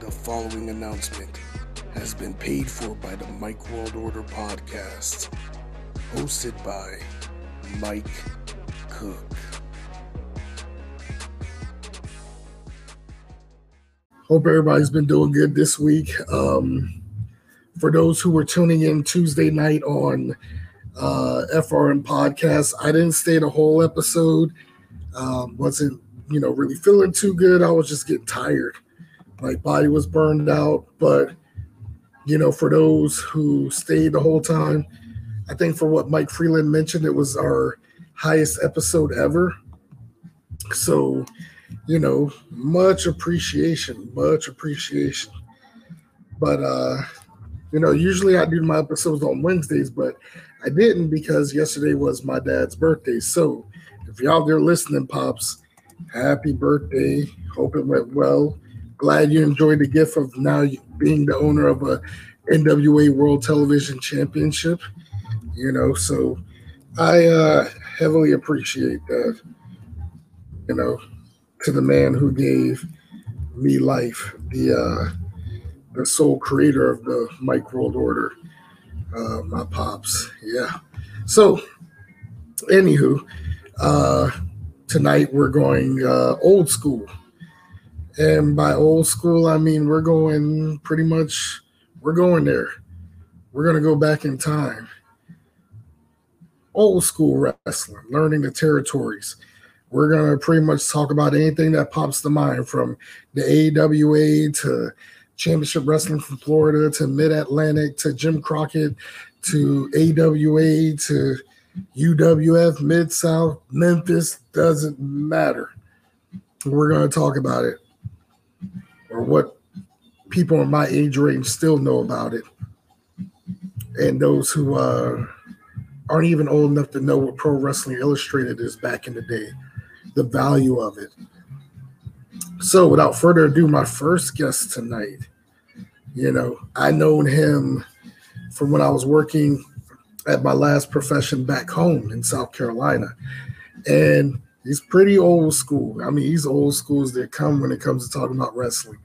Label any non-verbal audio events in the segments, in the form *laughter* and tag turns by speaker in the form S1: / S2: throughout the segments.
S1: The following announcement has been paid for by the Mike World Order podcast, hosted by Mike Cook. Hope everybody's been doing good this week. Um, for those who were tuning in Tuesday night on uh, FRN podcast, I didn't stay the whole episode. Um, wasn't you know really feeling too good. I was just getting tired. My body was burned out. But you know, for those who stayed the whole time, I think for what Mike Freeland mentioned, it was our highest episode ever. So, you know, much appreciation, much appreciation. But uh, you know, usually I do my episodes on Wednesdays, but I didn't because yesterday was my dad's birthday. So if y'all there listening, Pops, happy birthday. Hope it went well. Glad you enjoyed the gift of now being the owner of a NWA World Television Championship. You know, so I uh, heavily appreciate that. You know, to the man who gave me life, the uh, the sole creator of the Mike World Order, uh, my pops. Yeah. So, anywho, uh, tonight we're going uh, old school. And by old school, I mean we're going pretty much, we're going there. We're going to go back in time. Old school wrestling, learning the territories. We're going to pretty much talk about anything that pops to mind from the AWA to Championship Wrestling from Florida to Mid Atlantic to Jim Crockett to AWA to UWF, Mid South, Memphis, doesn't matter. We're going to talk about it or what people in my age range still know about it. And those who uh, aren't even old enough to know what Pro Wrestling Illustrated is back in the day, the value of it. So, without further ado, my first guest tonight, you know, I known him from when I was working at my last profession back home in South Carolina. And he's pretty old school. I mean, he's old school as they come when it comes to talking about wrestling.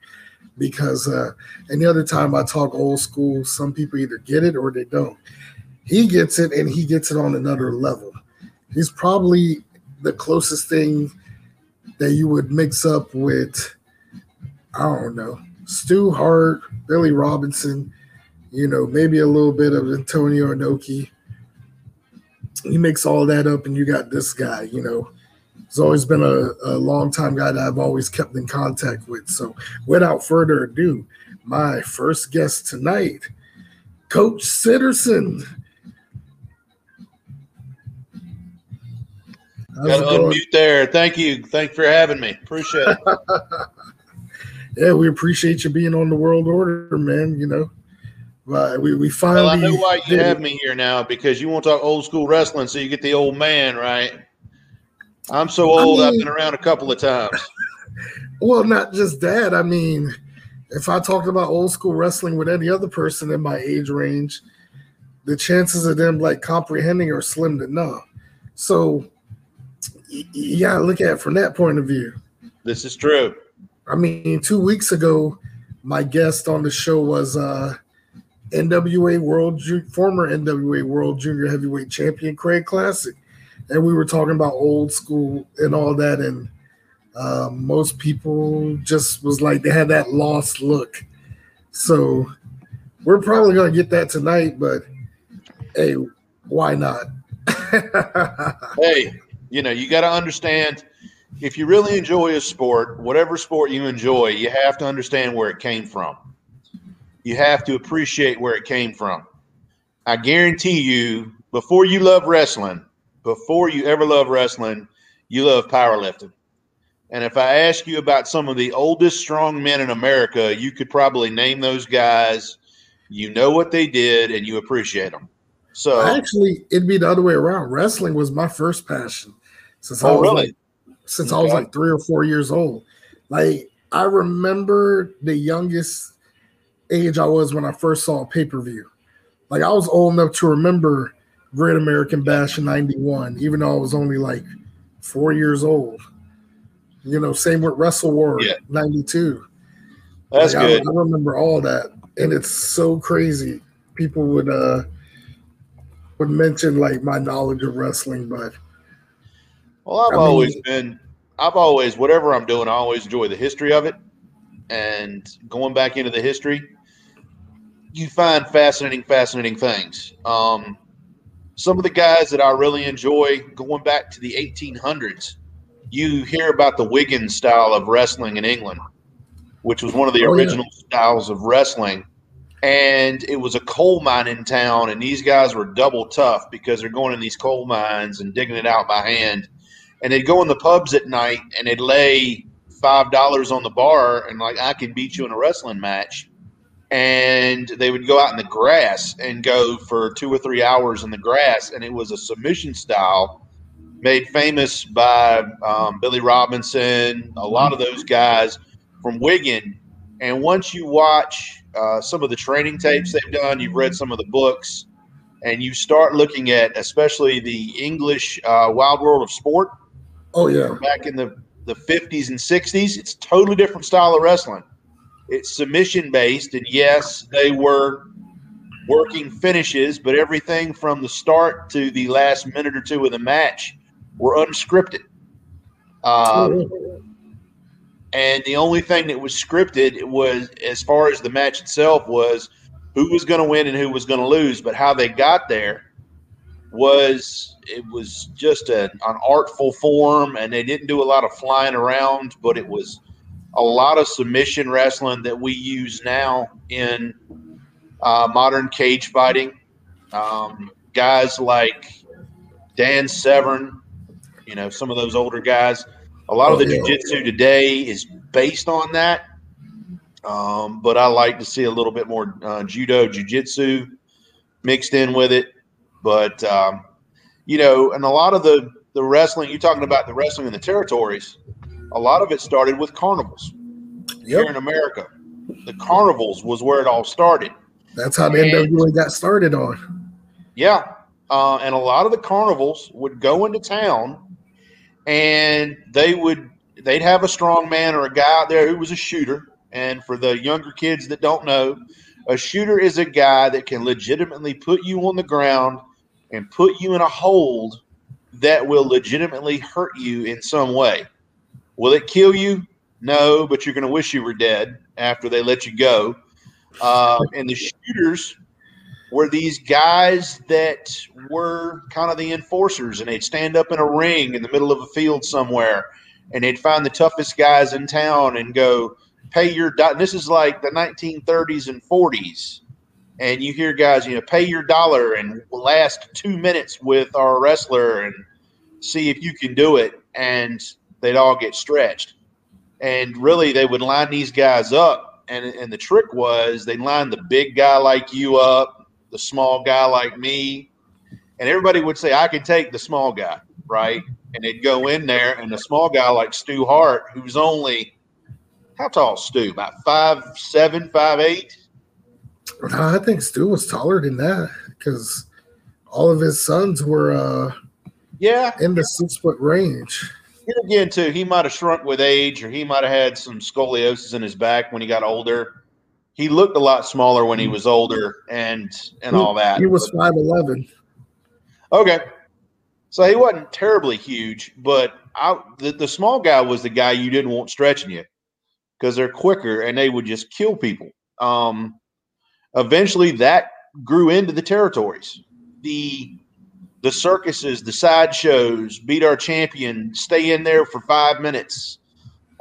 S1: Because uh, any other time I talk old school, some people either get it or they don't. He gets it and he gets it on another level. He's probably the closest thing that you would mix up with, I don't know, Stu Hart, Billy Robinson, you know, maybe a little bit of Antonio Inoki. You mix all that up and you got this guy, you know. He's always been a, a long time guy that I've always kept in contact with. So without further ado, my first guest tonight, Coach Sitterson.
S2: Got to unmute there. Thank you. Thank you for having me. Appreciate it. *laughs*
S1: yeah, we appreciate you being on the World Order, man. You know, uh, we we finally. Well,
S2: I know why you have me here now because you want to talk old school wrestling, so you get the old man, right? I'm so old. I mean, I've been around a couple of times. *laughs*
S1: well, not just that. I mean, if I talked about old school wrestling with any other person in my age range, the chances of them like comprehending are slim to none. So you gotta look at it from that point of view.
S2: This is true.
S1: I mean, two weeks ago, my guest on the show was uh, NWA World former NWA World Junior Heavyweight Champion Craig Classic, and we were talking about old school and all that, and uh, most people just was like they had that lost look. So we're probably gonna get that tonight, but hey, why not? *laughs*
S2: hey, you know, you got to understand if you really enjoy a sport, whatever sport you enjoy, you have to understand where it came from. You have to appreciate where it came from. I guarantee you, before you love wrestling, before you ever love wrestling, you love powerlifting. And if I ask you about some of the oldest strong men in America, you could probably name those guys. You know what they did and you appreciate them. So
S1: actually, it'd be the other way around. Wrestling was my first passion since oh, I was really? like since okay. I was like three or four years old. Like I remember the youngest age I was when I first saw a pay per view. Like I was old enough to remember Great American Bash in '91, even though I was only like four years old. You know, same with Wrestle War '92.
S2: That's
S1: Like, I-
S2: good.
S1: I, remember all that, and it's so crazy. People would uh would mention like my knowledge of wrestling, but
S2: Well, I've
S1: I mean-
S2: always been, I've always, whatever I'm doing, I always enjoy the history of it. And going back into the history, you find fascinating, fascinating things. Um, some of the guys that I really enjoy going back to the 1800s, you hear about the Wigan style of wrestling in England, which was one of the
S1: Oh, yeah.
S2: original styles of wrestling. And it was a coal mine in town, and these guys were double tough because they're going in these coal mines and digging it out by hand and they'd go in the pubs at night and they'd lay five dollars on the bar and like I can beat you in a wrestling match. And they would go out in the grass and go for two or three hours in the grass, and it was a submission style made famous by um, Billy Robinson, a lot of those guys from Wigan. And once you watch uh, some of the training tapes they've done, you've read some of the books, and you start looking at especially the English uh, Wild World of Sport
S1: oh yeah,
S2: back in the, the 50s and 60s. It's a totally different style of wrestling. It's submission based, and yes, they were working finishes, but everything from the start to the last minute or two of the match were unscripted. Um, and the only thing that was scripted was as far as the match itself was who was going to win and who was going to lose but how they got there was it was just a, an artful form and they didn't do a lot of flying around but it was a lot of submission wrestling that we use now in uh, modern cage fighting. Um, guys like dan severn you know some of those older guys. A lot of
S1: Oh,
S2: the
S1: yeah.
S2: jiu-jitsu today is based on that. Um, but i like to see a little bit more uh, judo jiu-jitsu mixed in with it. But um, you know and a lot of the the wrestling you're talking about the wrestling in the territories a lot of it started with carnivals here in america the carnivals was where it all started
S1: That's how the
S2: And-
S1: NWA got started on.
S2: Yeah. Uh, and a lot of the carnivals would go into town and they would they'd have a strong man or a guy out there who was a shooter. And for the younger kids that don't know, a shooter is a guy that can legitimately put you on the ground and put you in a hold that will legitimately hurt you in some way. Will it kill you? No, but you're going to wish you were dead after they let you go. Uh, and the shooters were these guys that were kind of the enforcers, and they'd stand up in a ring in the middle of a field somewhere, and they'd find the toughest guys in town and go, "Pay your." Do-. And this is like the 1930s and 40s, and you hear guys, you know, pay your dollar and last two minutes with our wrestler and see if you can do it, and they'd all get stretched, and really they would line these guys up. And, and the trick was they lined the big guy like you up, the small guy like me, and everybody would say, I can take the small guy, right? And they'd go in there, and the small guy like Stu Hart, who's only how tall is Stu? About five seven, five eight.
S1: I think Stu was taller than that because all of his sons were uh,
S2: Yeah.
S1: in the six foot range.
S2: Again, too, he might have shrunk with age, or he might have had some scoliosis in his back when he got older. He looked a lot smaller when he was older, and and all that.
S1: He was five eleven.
S2: Okay. So he wasn't terribly huge, but I, the, the small guy was the guy you didn't want stretching you because they're quicker and they would just kill people. Um, eventually, that grew into the territories. The the circuses, the sideshows, beat our champion, stay in there for five minutes.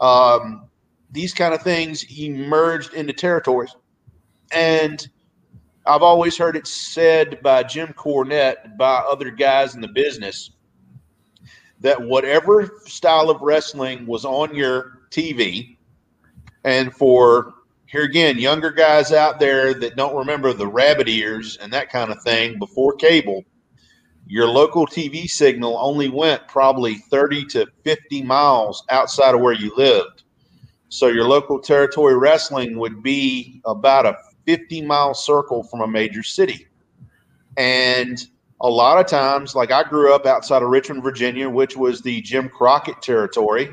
S2: Um, these kind of things emerged into territories, and I've always heard it said by Jim Cornette, by other guys in the business, that whatever style of wrestling was on your TV, and for here again, younger guys out there that don't remember the rabbit ears and that kind of thing before cable, your local TV signal only went probably 30 to 50 miles outside of where you lived. So your local territory wrestling would be about a 50 mile circle from a major city. And a lot of times, like I grew up outside of Richmond, Virginia, which was the Jim Crockett territory.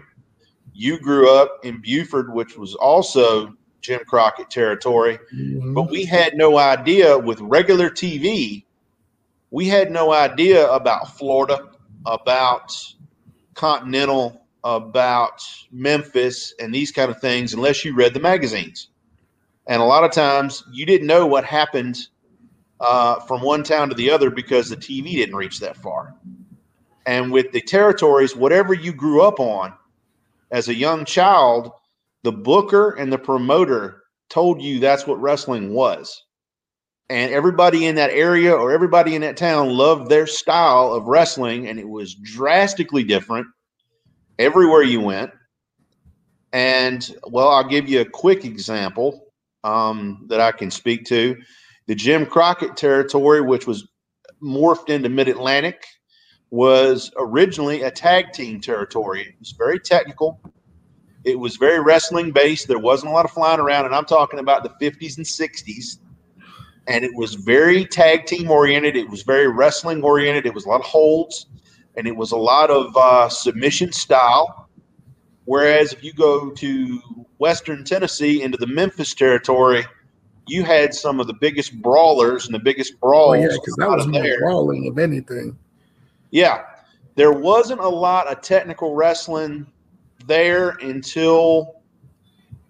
S2: You grew up in Beaufort, which was also Jim Crockett territory.
S1: Mhm.
S2: But we had no idea with regular TV, we had no idea about Florida, about Continental, about Memphis, and these kind of things unless you read the magazines. And a lot of times you didn't know what happened uh, from one town to the other because the TV didn't reach that far. And with the territories, whatever you grew up on as a young child, the booker and the promoter told you that's what wrestling was. And everybody in that area or everybody in that town loved their style of wrestling, and it was drastically different everywhere you went. And well, I'll give you a quick example um, that I can speak to. The Jim Crockett territory, which was morphed into Mid Atlantic, was originally a tag team territory. It was very technical. It was very wrestling based. There wasn't a lot of flying around, and I'm talking about the 50s and 60s. And it was very tag team oriented. It was very wrestling oriented. It was a lot of holds, and it was a lot of uh, submission style. Whereas if you go to Western Tennessee into the Memphis territory, you had some of the biggest brawlers and the biggest
S1: Oh yeah, because that was more brawling of anything.
S2: Yeah, there wasn't a lot of technical wrestling there until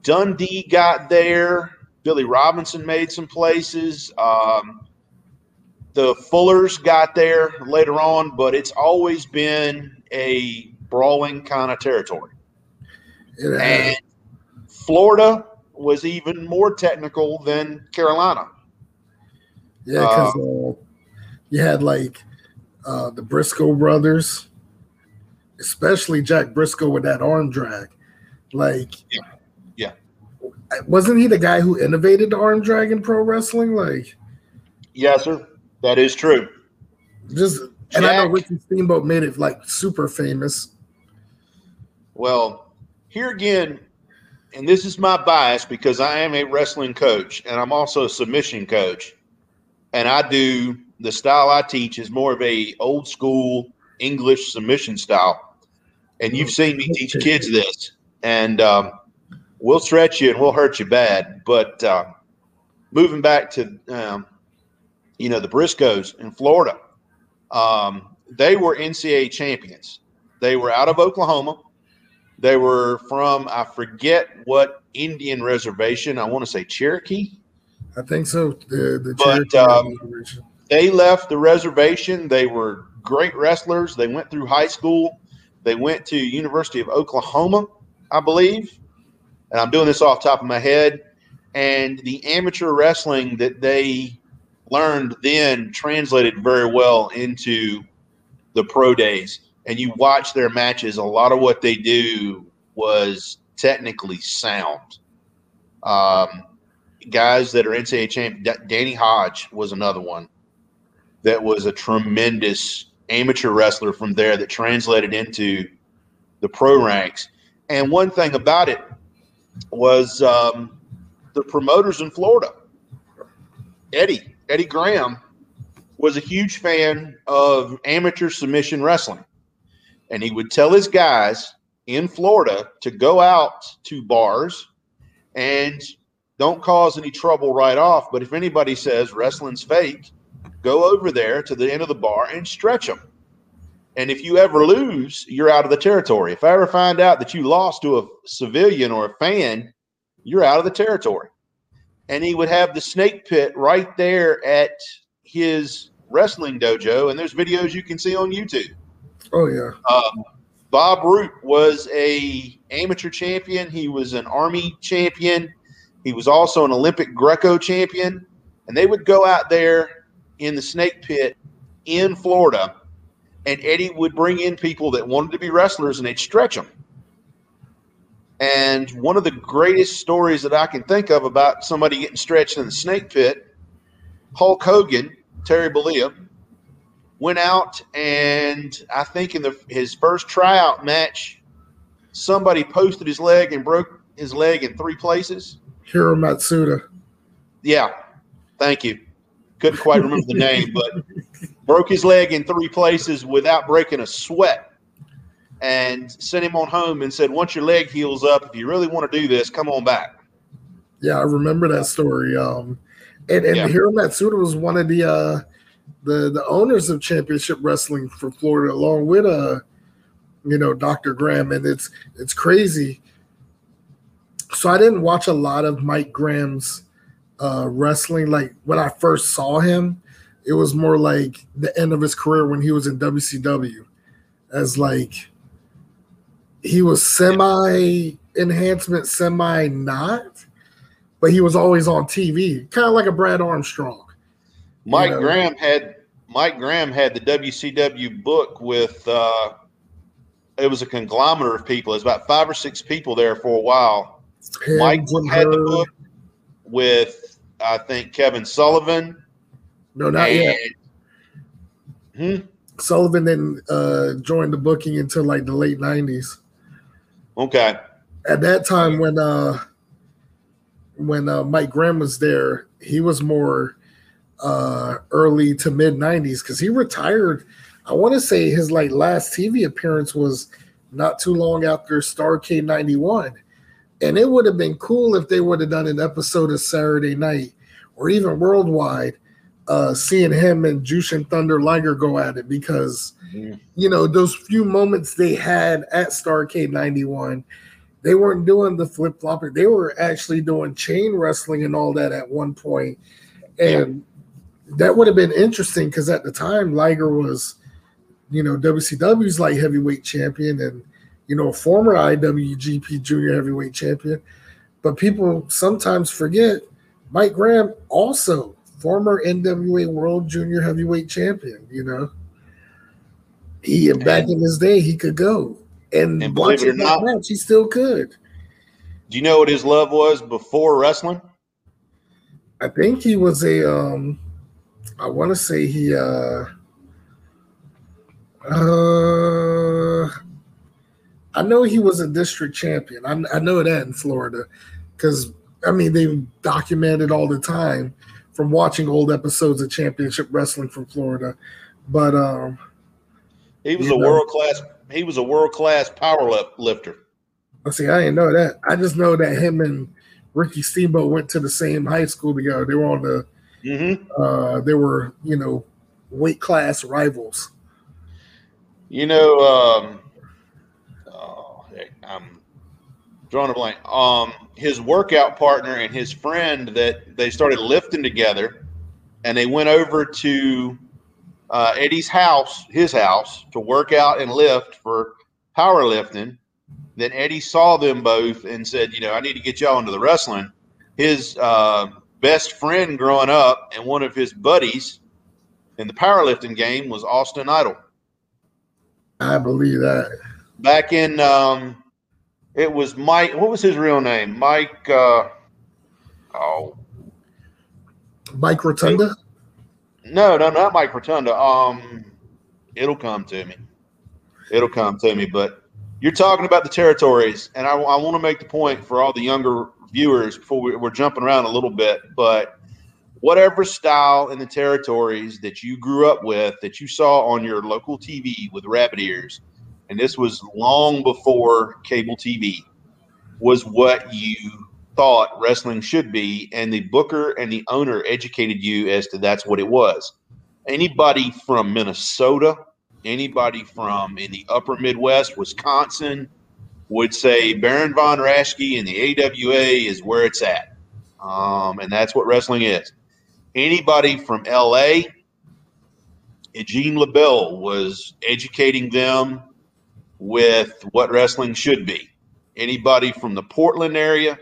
S2: Dundee got there. Billy Robinson made some places. Um, the Fullers got there later on, but it's always been a brawling kind of territory.
S1: It had-
S2: And Florida was even more technical than Carolina.
S1: yeah, because uh, you had like uh, the Briscoe brothers, especially Jack Briscoe with that arm drag. Like,
S2: Yeah. Yeah.
S1: Wasn't he the guy who innovated the arm drag in pro wrestling? Like,
S2: Yes, sir. That is true.
S1: just and I know
S2: Jack-
S1: Ricky Steamboat made it like super famous.
S2: Well, here again, and this is my bias because I am a wrestling coach and I'm also a submission coach. And I do the style I teach is more of a old school English submission style. And you've seen me teach kids this. And um, we'll stretch you and we'll hurt you bad. But uh, moving back to, um, you know, the Briscoes in Florida, um, they were NCAA champions. They were out of Oklahoma. They were from I forget what Indian reservation. I want to say Cherokee.
S1: I think so. The the
S2: But,
S1: Cherokee
S2: um, They left the reservation. They were great wrestlers. They went through high school. They went to University of Oklahoma, I believe. And I'm doing this off top of my head. And the amateur wrestling that they learned then translated very well into the pro days. And you watch their matches, a lot of what they do was technically sound. Um, guys that are NCAA champ, Da- Danny Hodge was another one that was a tremendous amateur wrestler from there that translated into the pro ranks. And one thing about it was um, the promoters in Florida, Eddie, Eddie Graham, was a huge fan of amateur submission wrestling. And he would tell his guys in Florida to go out to bars and don't cause any trouble right off. But if anybody says wrestling's fake, go over there to the end of the bar and stretch them. And if you ever lose, you're out of the territory. If I ever find out that you lost to a civilian or a fan, you're out of the territory. And he would have the snake pit right there at his wrestling dojo. And there's videos you can see on YouTube.
S1: Oh yeah.
S2: Um, Bob Roop was a amateur champion. He was an Army champion. He was also an Olympic Greco champion. And they would go out there in the snake pit in Florida, and Eddie would bring in people that wanted to be wrestlers, and they'd stretch them. And one of the greatest stories that I can think of about somebody getting stretched in the snake pit, Hulk Hogan, Terry Bollea, went out and I think in the his first tryout match, somebody posted his leg and broke his leg in three places.
S1: Hiro Matsuda.
S2: Yeah, thank you. Couldn't quite remember the name, but broke his leg in three places without breaking a sweat. And sent him on home and said, once your leg heals up, if you really want to do this, come on back.
S1: Yeah, I remember that story. Um, and and
S2: Yeah.
S1: Hiro Matsuda was one of the uh, the the owners of Championship Wrestling for Florida, along with uh, you know, Dr. Graham, and it's it's crazy. So I didn't watch a lot of Mike Graham's uh, wrestling. Like when I first saw him, it was more like the end of his career when he was in WCW, as like he was semi enhancement, semi not, but he was always on TV, kind of like a Brad Armstrong.
S2: Mike
S1: know.
S2: Graham had Mike Graham had the WCW book with uh, it was a conglomerate of people. It was about five or six people there for a while.
S1: Him,
S2: Mike had the book with I think Kevin Sullivan.
S1: No, not yet.
S2: Hmm?
S1: Sullivan didn't uh, join the booking until like the late '90s.
S2: Okay.
S1: At that time, when uh, when uh, Mike Graham was there, he was more uh, early to mid '90s because he retired. I want to say his like last TV appearance was not too long after Starcade '91, and it would have been cool if they would have done an episode of Saturday Night or even Worldwide, uh, seeing him and Jushin Thunder Liger go at it because
S2: Mhm.
S1: you know those few moments they had at Starcade '91, they weren't doing the flip flopper. They were actually doing chain wrestling and all that at one point, and that would have been interesting because at the time Liger was, you know, WCW's light heavyweight champion and you know former IWGP Junior Heavyweight champion, but people sometimes forget Mike Graham also former NWA World Junior Heavyweight champion. You know, he and back in his day he could go and,
S2: And believe it or not-
S1: match he still could.
S2: Do you know what his love was before wrestling?
S1: I think he was a um I want to say he uh uh I know he was a district champion. I, I know that in Florida because I mean they documented all the time from watching old episodes of Championship Wrestling from Florida. But um
S2: He was a world class. He was a world class power lif- lifter.
S1: let's see, I didn't know that. I just know that him and Ricky Steamboat went to the same high school together. They were on the
S2: Mm-hmm.
S1: uh they were, you know, weight class rivals.
S2: You know, um, I'm drawing a blank. Um, his workout partner and his friend that they started lifting together, and they went over to uh, Eddie's house, his house, to work out and lift for powerlifting. Then Eddie saw them both and said, "You know, I need to get y'all into the wrestling." His uh, best friend growing up and one of his buddies in the powerlifting game was Austin Idol
S1: I believe that.
S2: back in um it was mike what was his real name? Mike uh oh.
S1: Mike Rotunda.
S2: no no not mike rotunda. Um it'll come to me. It'll come to me but you're talking about the territories and i, I want to make the point for all the younger viewers before we, we're jumping around a little bit but whatever style in the territories that you grew up with that you saw on your local tv with rabbit ears and this was long before cable tv was what you thought wrestling should be and the booker and the owner educated you as to that's what it was. Anybody from minnesota anybody from in the upper midwest wisconsin would say baron von raschke and the awa is where it's at. Um, and that's what wrestling is. Anybody from la Eugene LeBell was educating them with what wrestling should be. Anybody from the Portland area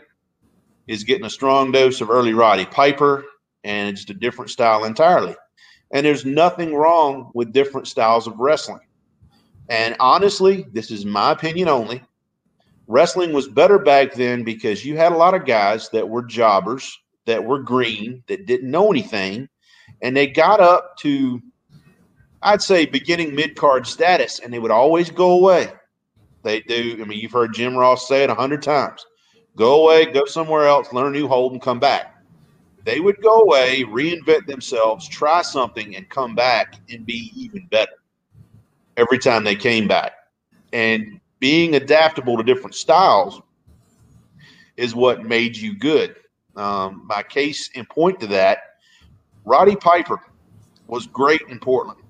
S2: is getting a strong dose of early Roddy Piper, and it's a different style entirely. And there's nothing wrong with different styles of wrestling. And honestly, this is my opinion only. Wrestling was better back then because you had a lot of guys that were jobbers, that were green, that didn't know anything, and they got up to I'd say beginning mid card status, and they would always go away. They do. I mean, you've heard Jim Ross say it a hundred times: go away, go somewhere else, learn a new hold, and come back. They would go away, reinvent themselves, try something, and come back and be even better every time they came back. And being adaptable to different styles is what made you good. Um, my case in point to that, Roddy Piper was great in Portland.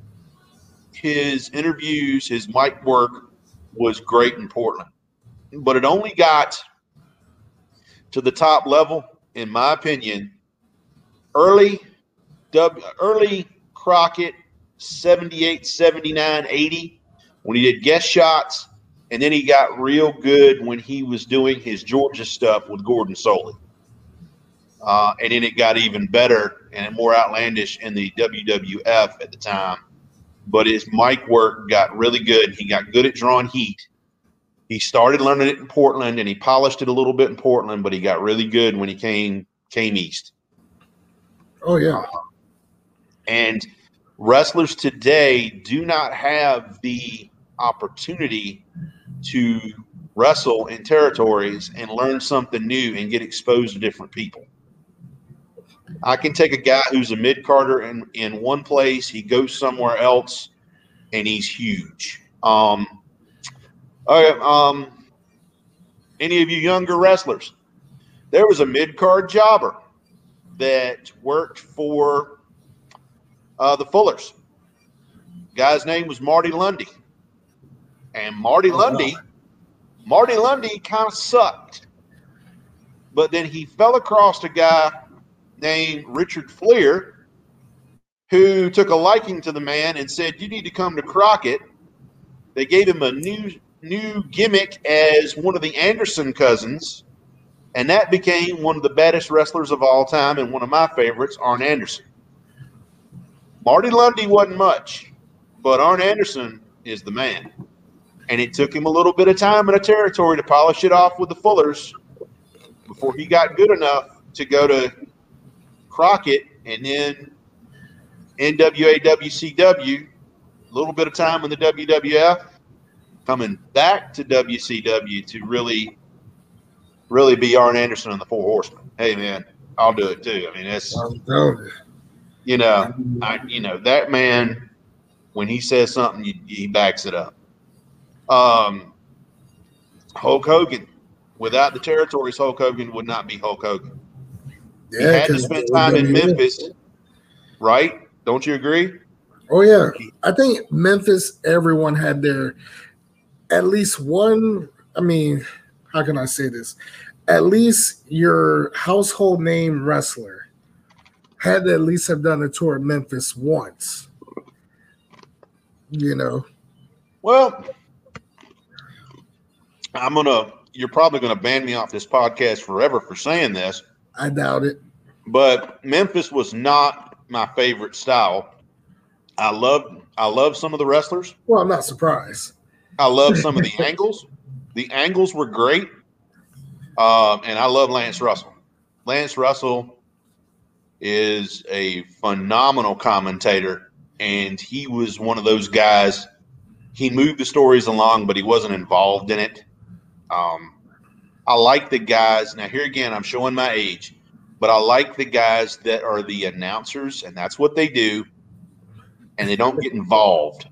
S2: His interviews, his mic work was great in Portland, but it only got to the top level, in my opinion, early W early Crockett 78, 79, 80 when he did guest shots, and then he got real good when he was doing his Georgia stuff with Gordon Solie. Uh, and then it got even better and more outlandish in the WWF at the time. But his mic work got really good. He got good at drawing heat. He started learning it in Portland and he polished it a little bit in Portland, but he got really good when he came came east.
S1: Oh yeah.
S2: And wrestlers today do not have the opportunity to wrestle in territories and learn something new and get exposed to different people. I can take a guy who's a mid carder in, in one place, he goes somewhere else, and he's huge. Um, okay, um, any of you younger wrestlers? There was a mid card jobber that worked for uh, the Fullers. Guy's name was Marty Lunde. And Marty oh, Lunde, Marty Lunde kind of sucked. But then he fell across a guy named Richard Fliehr who took a liking to the man and said, You need to come to Crockett. They gave him a new new gimmick as one of the Anderson cousins, and that became one of the baddest wrestlers of all time and one of my favorites, Arn Anderson. Marty Lunde wasn't much, but Arn Anderson is the man. And it took him a little bit of time in a territory to polish it off with the Fullers before he got good enough to go to Crockett and then NWA WCW, a little bit of time in the WWF, coming back to WCW to really, really be Arn Anderson and the Four Horsemen. Hey, man, I'll do it too. I mean, that's you know, I, you know that man when he says something, he, he backs it up. Um, Hulk Hogan, without the territories, Hulk Hogan would not be Hulk Hogan. Yeah, he had to spend time in Memphis, right? Don't you agree?
S1: Oh yeah, I think Memphis. Everyone had their at least one. I mean, how can I say this? At least your household name wrestler had to at least have done a tour of Memphis once. You know.
S2: Well, I'm gonna. You're probably gonna ban me off this podcast forever for saying this.
S1: I doubt it.
S2: But Memphis was not my favorite style. I love I love some of the wrestlers.
S1: Well, I'm not surprised.
S2: I love some of the angles. The angles were great. Um, and I love Lance Russell. Lance Russell is a phenomenal commentator, and he was one of those guys. He moved the stories along, but he wasn't involved in it. Um, I like the guys. Now, here again, I'm showing my age, but I like the guys that are the announcers, and that's what they do, and they don't get involved.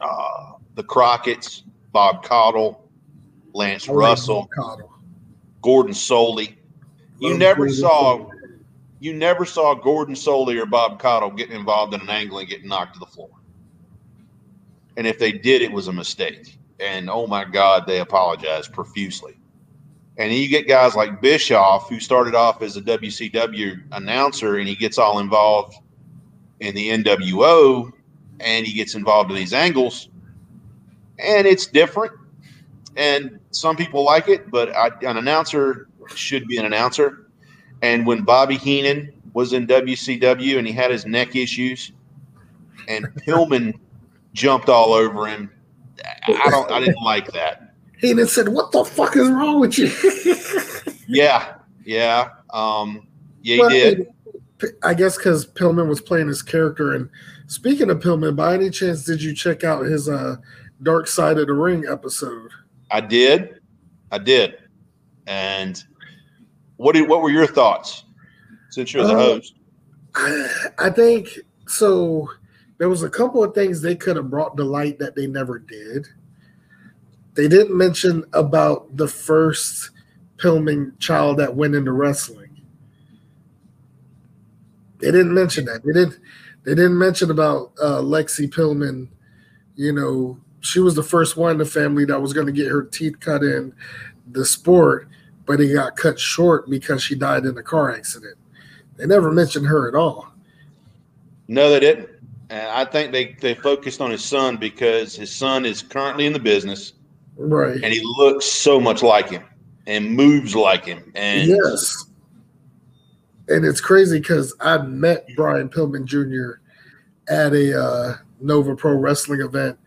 S2: Uh, the Crockett's, Bob Caudle, Lance Russell, Gordon Solie. You never saw you never saw Gordon Solie or Bob Caudle getting involved in an angle and getting knocked to the floor. And if they did, it was a mistake. And oh my God, they apologized profusely. And then you get guys like Bischoff, who started off as a WCW announcer and he gets all involved in the NWO and he gets involved in these angles. And it's different. And some people like it, but I, an announcer should be an announcer. And when Bobby Heenan was in WCW and he had his neck issues, and Pillman jumped all over him, I don't. I didn't like that.
S1: Heenan said, "What the fuck is wrong with you?" *laughs*
S2: yeah, yeah, um, yeah. He well, did.
S1: I guess because Pillman was playing his character. And speaking of Pillman, by any chance, did you check out his uh, Dark Side of the Ring episode?
S2: I did. I did. And what did, what were your thoughts since you're the uh, host?
S1: I think so. There was a couple of things they could have brought to light that they never did. They didn't mention about the first Pillman child that went into wrestling. They didn't mention that. They didn't. They didn't mention about uh, Lexi Pillman. You know, she was the first one in the family that was going to get her teeth cut in the sport, but it got cut short because she died in a car accident. They never mentioned her at all.
S2: No, they didn't. And I think they, they focused on his son because his son is currently in the business.
S1: Right.
S2: And he looks so much like him and moves like him. And
S1: yes. And it's crazy because I met Brian Pillman Jr. at a uh, Nova Pro Wrestling event.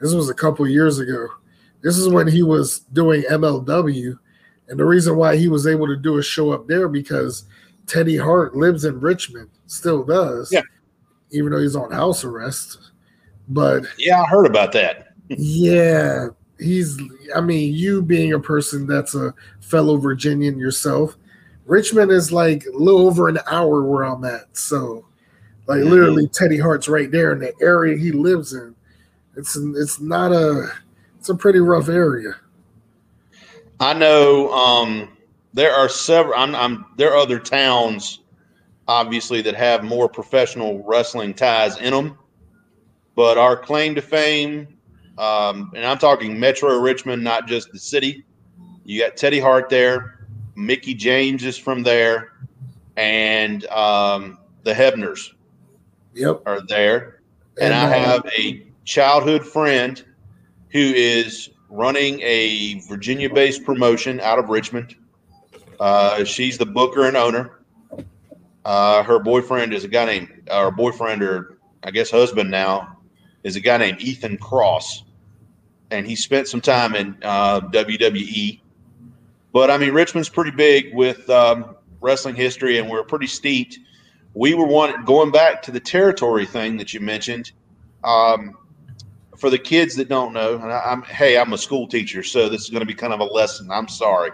S1: This was a couple years ago. This is when he was doing MLW. And the reason why he was able to do a show up there because Teddy Hart lives in Richmond, still does.
S2: Yeah.
S1: Even though he's on house arrest. But
S2: yeah, I heard about that.
S1: yeah, he's I mean, you being a person that's a fellow Virginian yourself, Richmond is like a little over an hour where I'm at. So like mm-hmm. literally Teddy Hart's right there in the area he lives in. It's it's not a it's a pretty rough area.
S2: I know um there are several I'm, I'm there are other towns obviously that have more professional wrestling ties in them. But our claim to fame um, and I'm talking Metro Richmond, not just the city. You got Teddy Hart there, Mickie James is from there, and um, the Hebners
S1: yep.
S2: are there. And, and I uh, have a childhood friend who is running a Virginia based promotion out of Richmond. Uh, she's the booker and owner. Uh, her boyfriend is a guy named, or boyfriend, or I guess husband now, is a guy named Ethan Cross and he spent some time in uh, WWE. But I mean, Richmond's pretty big with um, wrestling history, and we're pretty steeped. We were one going back to the territory thing that you mentioned. Um, for the kids that don't know, and I, am hey, I'm a school teacher, so this is going to be kind of a lesson. I'm sorry.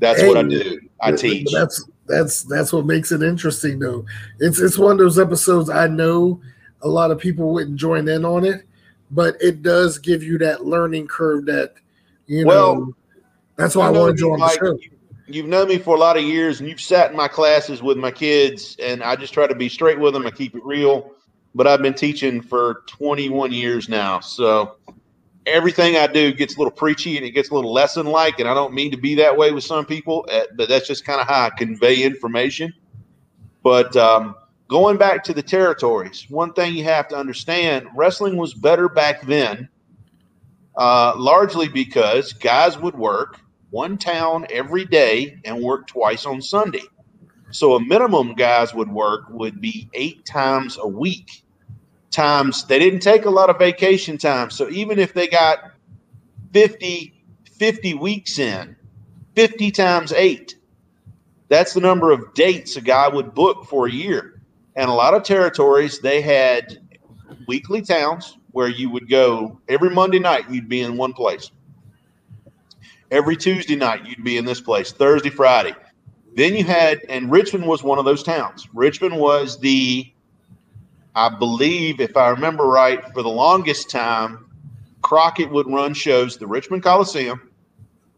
S2: That's hey, what I do. I teach.
S1: That's that's that's what makes it interesting, though. It's it's one of those episodes I know a lot of people wouldn't join in on it, but it does give you that learning curve that you well, know. That's why I, I wanted you on like, the show.
S2: You've known me for a lot of years, and you've sat in my classes with my kids, and I just try to be straight with them and keep it real. But I've been teaching for 21 years now, so everything I do gets a little preachy and it gets a little lesson like, and I don't mean to be that way with some people, eh, but that's just kind of how I convey information. But um, going back to the territories, one thing you have to understand wrestling was better back then, uh, largely because guys would work one town every day and work twice on Sunday. So a minimum guys would work would be eight times a week. Times they didn't take a lot of vacation time. So even if they got 50, 50 weeks in, 50 times eight, that's the number of dates a guy would book for a year and a lot of territories they had weekly towns where you would go every Monday night. You'd be in one place. Every Tuesday night you'd be in this place. Thursday, Friday. Then you had, and Richmond was one of those towns. Richmond was the, I believe, if I remember right, for the longest time, Crockett would run shows the Richmond Coliseum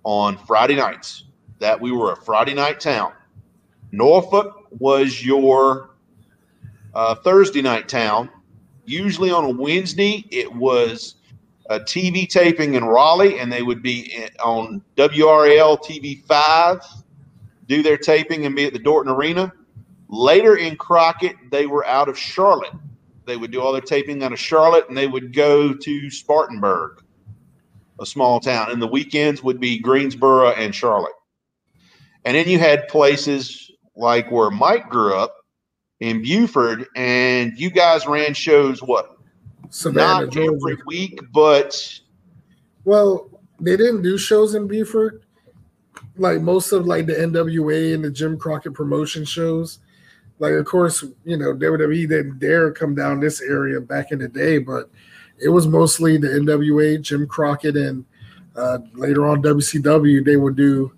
S2: on Friday nights. That we were a Friday night town. Norfolk was your uh, Thursday night town. Usually on a Wednesday, it was a TV taping in Raleigh, and they would be on WRAL TV 5, do their taping and be at the Dorton Arena. Later in Crockett, they were out of Charlotte. They would do all their taping out of Charlotte, and they would go to Spartanburg, a small town. And the weekends would be Greensboro and Charlotte. And then you had places like where Mike grew up, in Beaufort, and you guys ran shows what?
S1: Savannah,
S2: Not Georgia. every week, but
S1: well, they didn't do shows in Beaufort. Like most of like the NWA and the Jim Crockett promotion shows. Like of course, you know, WWE didn't dare come down this area back in the day, but it was mostly the NWA, Jim Crockett, and uh, later on WCW. They would do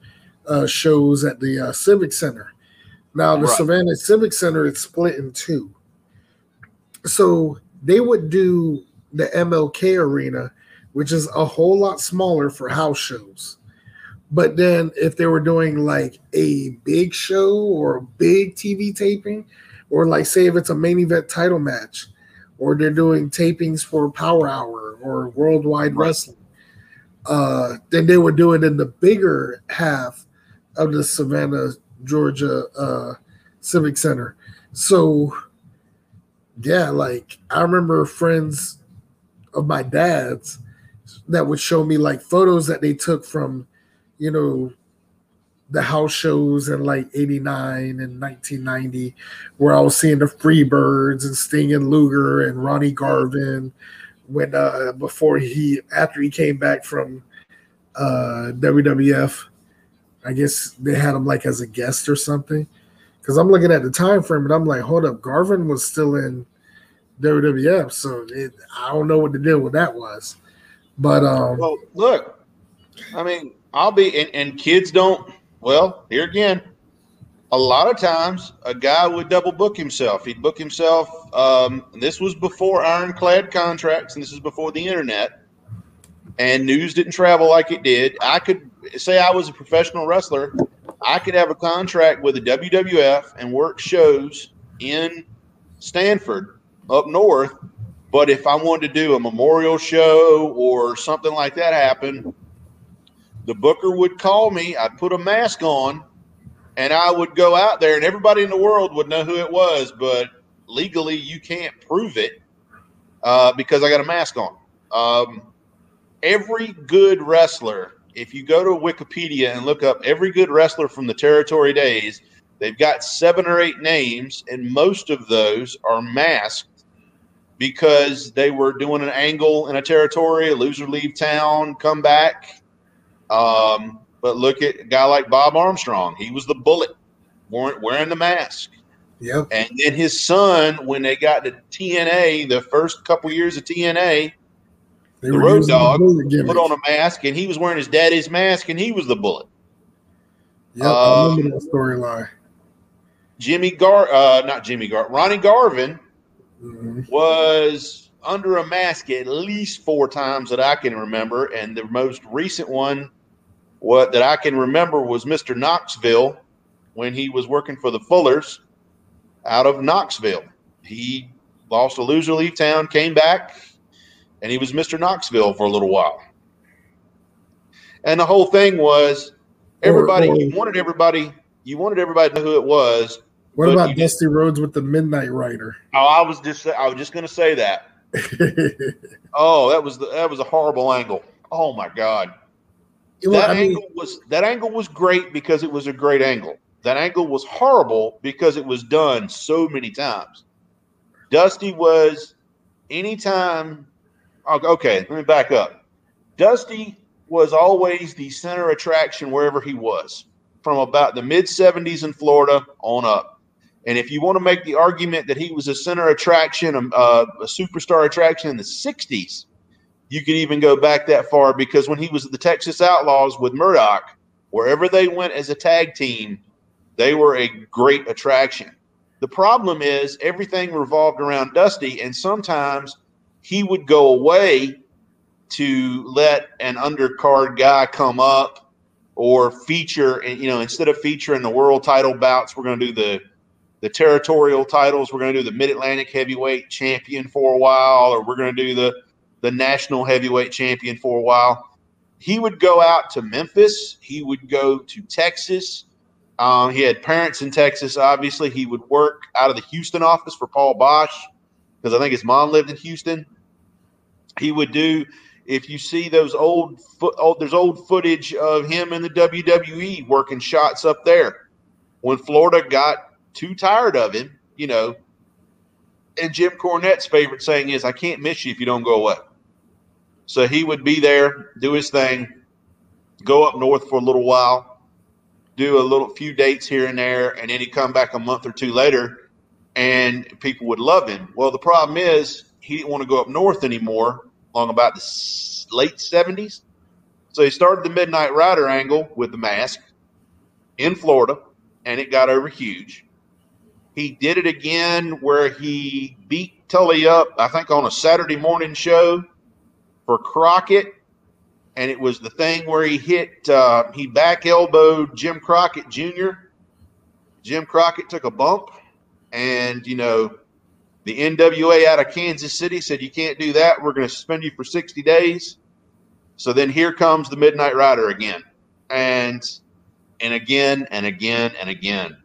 S1: uh, shows at the uh, Civic Center now the right. Savannah Civic Center is split in two. So they would do the MLK Arena, which is a whole lot smaller for house shows. But then if they were doing like a big show or a big TV taping, or like say if it's a main event title match, or they're doing tapings for Power Hour or Worldwide right. Wrestling. Uh, then they would do it in the bigger half of the Savannah, Georgia uh, Civic Center. So, yeah, like I remember friends of my dad's that would show me like photos that they took from, you know, the house shows in like 89 and 1990 where I was seeing the Freebirds and Sting and Luger and Ronnie Garvin when uh before he after he came back from uh WWF I guess they had him like as a guest or something because I'm looking at the time frame and I'm like hold up Garvin was still in WWF so it, I don't know what the deal with that was but um
S2: well look I mean I'll be and, and kids don't well, here again, a lot of times a guy would double book himself. He'd book himself. Um, this was before ironclad contracts, and this is before the internet. And news didn't travel like it did. I could say I was a professional wrestler. I could have a contract with the WWF and work shows in Stamford up north. But if I wanted to do a memorial show or something like that happen, the booker would call me. I'd put a mask on, and I would go out there, and everybody in the world would know who it was. But legally, you can't prove it uh, because I got a mask on. Um, every good wrestler, if you go to Wikipedia and look up every good wrestler from the territory days, they've got seven or eight names, and most of those are masked because they were doing an angle in a territory, a loser leave town, come back, um, but look at a guy like Bob Armstrong. He was the bullet, wearing the mask.
S1: Yep.
S2: And then his son, when they got to TNA, the first couple years of TNA, they the Road Dogg the put on a mask, and he was wearing his daddy's mask, and he was the bullet.
S1: Yeah, um, I remember that storyline.
S2: Jimmy Gar, uh, not Jimmy Gar, Ronnie Garvin mm-hmm. was under a mask at least four times that I can remember, and the most recent one what that I can remember was Mr. Knoxville when he was working for the Fullers out of Knoxville. He lost a loser leave town, came back, and he was Mr. Knoxville for a little while. And the whole thing was everybody or, or, you uh, wanted everybody you wanted everybody to know who it was.
S1: What about Dusty Rhodes with the Midnight Rider?
S2: Oh, I was just I was just gonna say that. *laughs* oh, that was the, that was a horrible angle. Oh my god that I mean, angle was that angle was great because it was a great angle. That angle was horrible because it was done so many times. Dusty was anytime. Okay, let me back up. Dusty was always the center attraction wherever he was, from about the mid 70s in Florida on up. And if you want to make the argument that he was a center attraction, um, uh, a superstar attraction in the 60s, you could even go back that far because when he was at the Texas Outlaws with Murdoch, wherever they went as a tag team, they were a great attraction. The problem is everything revolved around Dusty, and sometimes he would go away to let an undercard guy come up or feature. You know, instead of featuring the world title bouts, we're going to do the the territorial titles. We're going to do the Mid Atlantic Heavyweight Champion for a while, or we're going to do the the national heavyweight champion for a while. He would go out to Memphis. He would go to Texas. Um, he had parents in Texas. Obviously, he would work out of the Houston office for Paul Boesch because I think his mom lived in Houston. He would do if you see those old, foot, there's old footage of him in the WWE working shots up there when Florida got too tired of him. You know, and Jim Cornette's favorite saying is, "I can't miss you if you don't go away." So he would be there, do his thing, go up north for a little while, do a little few dates here and there, and then he'd come back a month or two later and people would love him. Well, the problem is he didn't want to go up north anymore long about the late 70s. So he started the Midnight Rider angle with the mask in Florida, and it got over huge. He did it again where he beat Tully up, I think, on a Saturday morning show for Crockett, and it was the thing where he hit uh, he back elbowed Jim Crockett Jr. Jim Crockett took a bump, and you know, the NWA out of Kansas City said you can't do that. We're going to suspend you for 60 days. So then here comes the Midnight Rider again, and and again and again and again.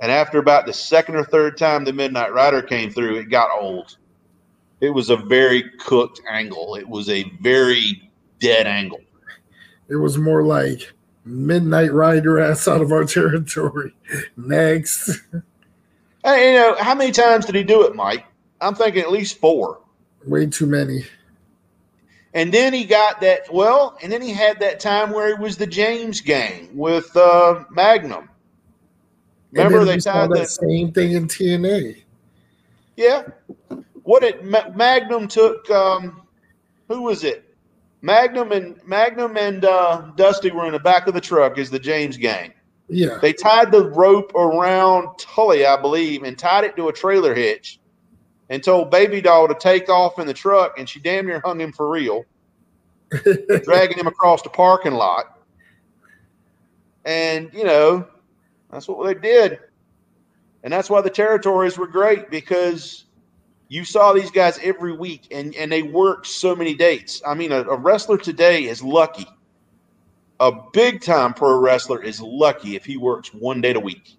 S2: And after about the second or third time the Midnight Rider came through, it got old. It was a very cooked angle. It was a very dead angle.
S1: It was more like Midnight Rider ass out of our territory. *laughs* Next. *laughs*
S2: Hey, you know, how many times did he do it, Mike? I'm thinking at least four.
S1: Way too many.
S2: And then he got that, well, and then he had that time where it was the James gang with uh, Magnum. Remember they tied
S1: that same thing in TNA.
S2: Yeah. What it Magnum took um who was it? Magnum and Magnum and uh, Dusty were in the back of the truck as the James gang.
S1: Yeah.
S2: They tied the rope around Tully, I believe, and tied it to a trailer hitch and told Baby Doll to take off in the truck, and she damn near hung him for real, *laughs* dragging him across the parking lot. And, you know, that's what they did. And that's why the territories were great because you saw these guys every week and, and they worked so many dates. I mean, a, a wrestler today is lucky. A big time pro wrestler is lucky if he works one day a week.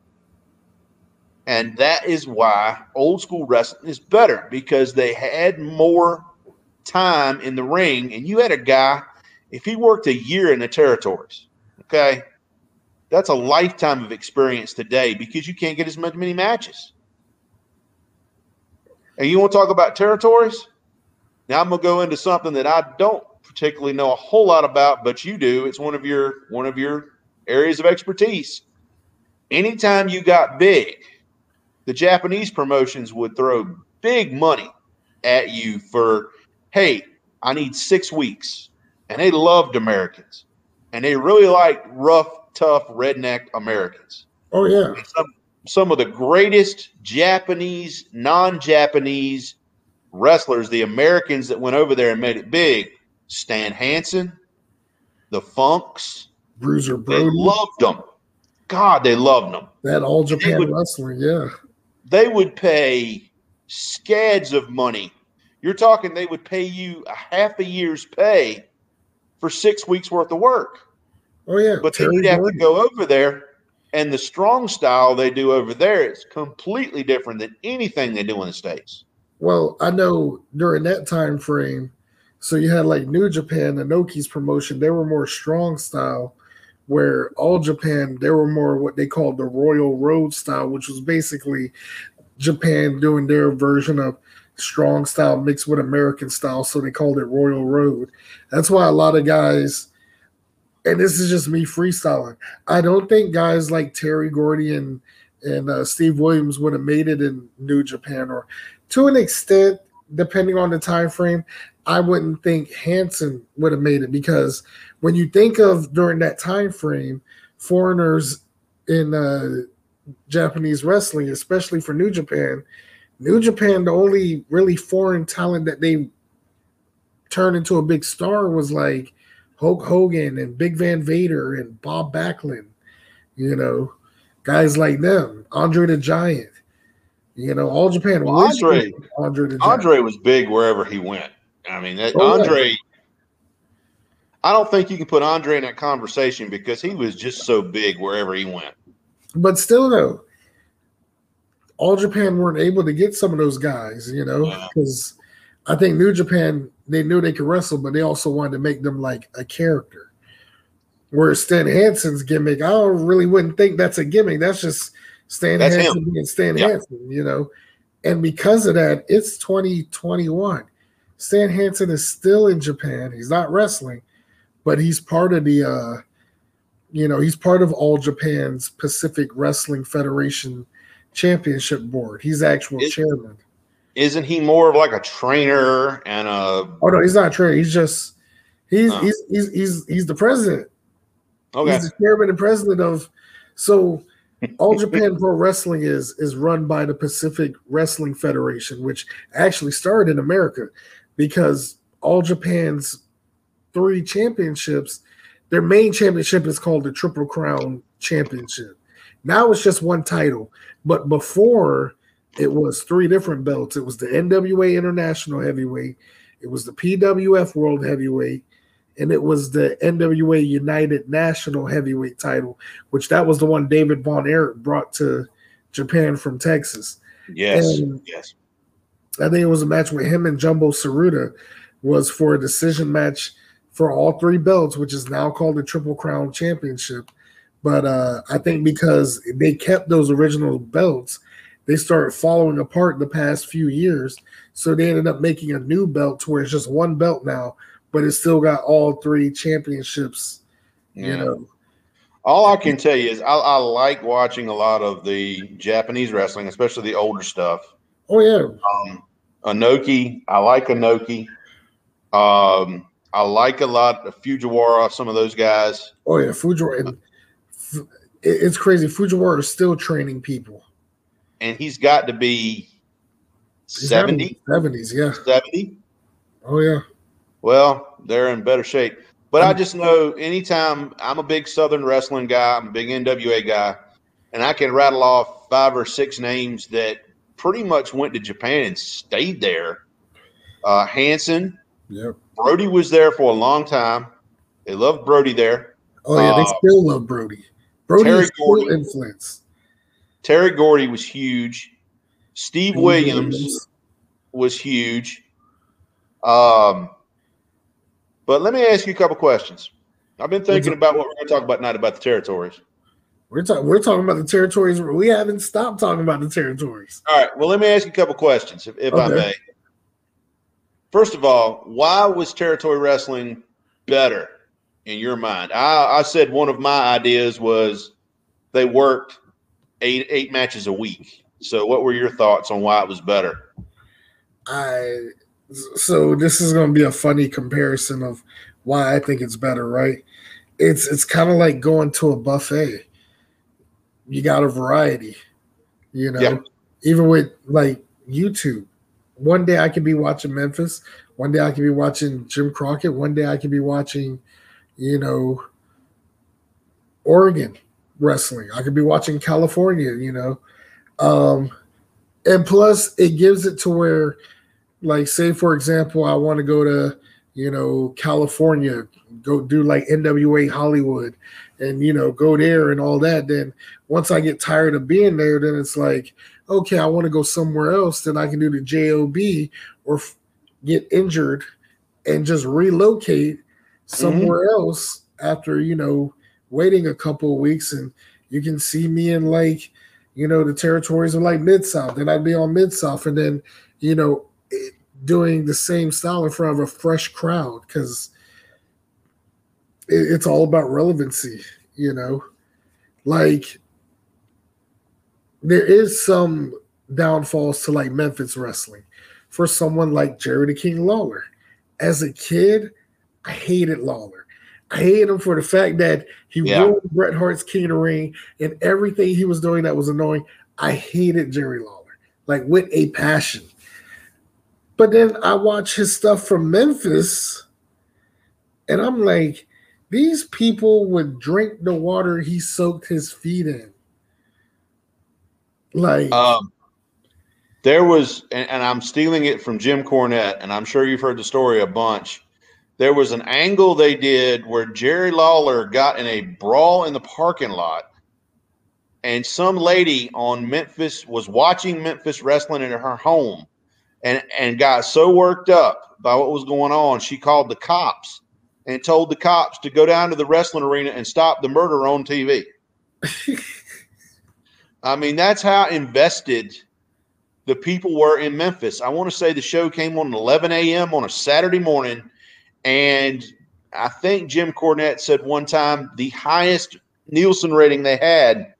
S2: And that is why old school wrestling is better because they had more time in the ring. And you had a guy, if he worked a year in the territories, okay, that's a lifetime of experience today because you can't get as much many matches. And you want to talk about territories? Now I'm gonna go into something that I don't particularly know a whole lot about, but you do. It's one of your one of your areas of expertise. Anytime you got big, the Japanese promotions would throw big money at you for, hey, I need six weeks. And they loved Americans. And they really liked rough tough redneck Americans.
S1: Oh yeah.
S2: Some, some of the greatest Japanese, non-Japanese wrestlers, the Americans that went over there and made it big, Stan Hansen, the Funks,
S1: Bruiser Brody. They
S2: loved them. God, they loved them.
S1: That all Japan would, wrestling, yeah.
S2: They would pay scads of money. You're talking they would pay you a half a year's pay for six weeks worth of work.
S1: Oh yeah,
S2: but Terry then you'd have to go over there, and the strong style they do over there is completely different than anything they do in the states.
S1: Well, I know during that time frame, so you had like New Japan, the Inoki's promotion. They were more strong style, where All Japan they were more what they called the Royal Road style, which was basically Japan doing their version of strong style mixed with American style. So they called it Royal Road. That's why a lot of guys and this is just me freestyling. I don't think guys like Terry Gordy and and uh, Steve Williams would have made it in New Japan, or to an extent, depending on the time frame. I wouldn't think Hansen would have made it because when you think of during that time frame, foreigners in uh, Japanese wrestling, especially for New Japan, New Japan, the only really foreign talent that they turned into a big star was like Hulk Hogan and Big Van Vader and Bob Backlund, you know, guys like them, Andre the Giant, you know, all Japan.
S2: Andre, Andre, Andre was big wherever he went. I mean, that, oh, Andre. Yeah. I don't think you can put Andre in that conversation because he was just so big wherever he went.
S1: But still, though, all Japan weren't able to get some of those guys, you know, because yeah. I think New Japan they knew they could wrestle, but they also wanted to make them like a character. Whereas Stan Hansen's gimmick, I really wouldn't think that's a gimmick. That's just Stan that's Hansen him. being Stan. Hansen, you know. And because of that, it's 2021. Stan Hansen is still in Japan. He's not wrestling, but he's part of the uh you know, he's part of all Japan's Pacific Wrestling Federation Championship Board. He's actual it, chairman
S2: isn't he more of like a trainer and a?
S1: Oh no, he's not a trainer. He's just he's oh. he's, he's he's he's the president. Okay, he's the chairman and president of. So, All Japan Pro Wrestling is is run by the Pacific Wrestling Federation, which actually started in America, because All Japan's three championships, their main championship is called the Triple Crown Championship. Now it's just one title, but before it was three different belts. It was the NWA International Heavyweight, it was the PWF World Heavyweight, and it was the NWA United National Heavyweight title, which that was the one David Von Erich brought to Japan from Texas.
S2: Yes, and yes.
S1: I think it was a match with him and Jumbo Tsuruta was for a decision match for all three belts, which is now called the Triple Crown Championship. But uh, I think because they kept those original belts, they started falling apart in the past few years. So they ended up making a new belt to where it's just one belt now, but it's still got all three championships. Yeah. You know.
S2: All I can tell you is I, I, like watching a lot of the Japanese wrestling, especially the older stuff.
S1: Oh yeah.
S2: Um, Inoki, I like Inoki. Um, I like a lot of Fujiwara, some of those guys.
S1: Oh yeah, Fujiwara. It's crazy. Fujiwara is still training people
S2: and he's got to be 70
S1: 70s yeah
S2: 70
S1: oh yeah
S2: well they're in better shape. But i just know anytime i'm a big southern wrestling guy. I'm a big nwa guy. And i can rattle off five or six names that pretty much went to japan and stayed there. Uh Hansen
S1: yep.
S2: Brody was there for a long time. They loved brody there.
S1: Oh yeah uh, they still love brody. Brody Terry is still influence.
S2: Terry Gordy was huge. Steve Williams. was huge. Um, but let me ask you a couple questions. I've been thinking about what we're going to talk about tonight about the territories.
S1: We're talking. We're talking about the territories. We haven't stopped talking about the territories.
S2: All right. Well, let me ask you a couple questions, if, if okay. I may. First of all, why was territory wrestling better in your mind? I, I said one of my ideas was they worked eight eight matches a week. So, what were your thoughts on why it was better?
S1: I so this is going to be a funny comparison of why I think it's better, right? It's it's kind of like going to a buffet. You got a variety, you know. Yep. Even with like YouTube, one day I could be watching Memphis, one day I could be watching Jim Crockett, one day I could be watching, you know, Oregon wrestling. I could be watching California, you know. Um, and plus, it gives it to where, like, say for example, I want to go to, you know, California, go do like NWA Hollywood, and you know, go there and all that. Then once I get tired of being there, then it's like, okay, I want to go somewhere else. Then I can do the JOB or f- get injured and just relocate somewhere mm-hmm. else after you know waiting a couple of weeks and you can see me in like you know the territories of like mid south then i'd be on mid south and then you know doing the same style in front of a fresh crowd because it's all about relevancy you know like there is some downfalls to like memphis wrestling for someone like jerry the king lawler as a kid i hated lawler I hated him for the fact that he yeah. ruined Bret Hart's King of the Ring and everything he was doing that was annoying. I hated Jerry Lawler, like with a passion. But then I watch his stuff from Memphis, and I'm like, these people would drink the water he soaked his feet in. Like,
S2: um, there was, and, and I'm stealing it from Jim Cornette, and I'm sure you've heard the story a bunch there was an angle they did where Jerry Lawler got in a brawl in the parking lot, and some lady on Memphis was watching Memphis wrestling in her home, and and got so worked up by what was going on, she called the cops and told the cops to go down to the wrestling arena and stop the murder on TV. *laughs* I mean, that's how invested the people were in Memphis. I want to say the show came on 11 a.m. on a Saturday morning and I think Jim Cornette said one time the highest Nielsen rating they had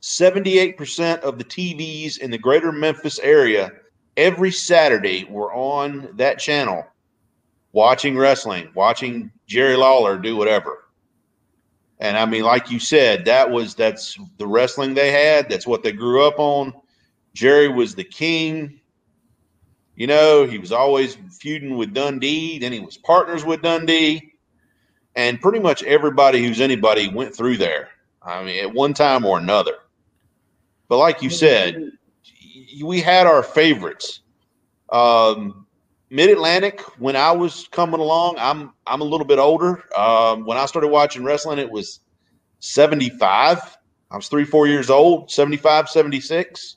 S2: 78% of the TVs in the greater Memphis area every Saturday were on that channel watching wrestling, watching Jerry Lawler do whatever. And I mean, like you said, that was that's the wrestling they had. That's what they grew up on. Jerry was the king. You know, he was always feuding with Dundee, then he was partners with Dundee. And pretty much everybody who's anybody went through there. I mean, at one time or another. But like you said, we had our favorites. Um, Mid Atlantic, when I was coming along, I'm I'm a little bit older. Um, when I started watching wrestling, it was 75. I was three, four years old, 75, 76.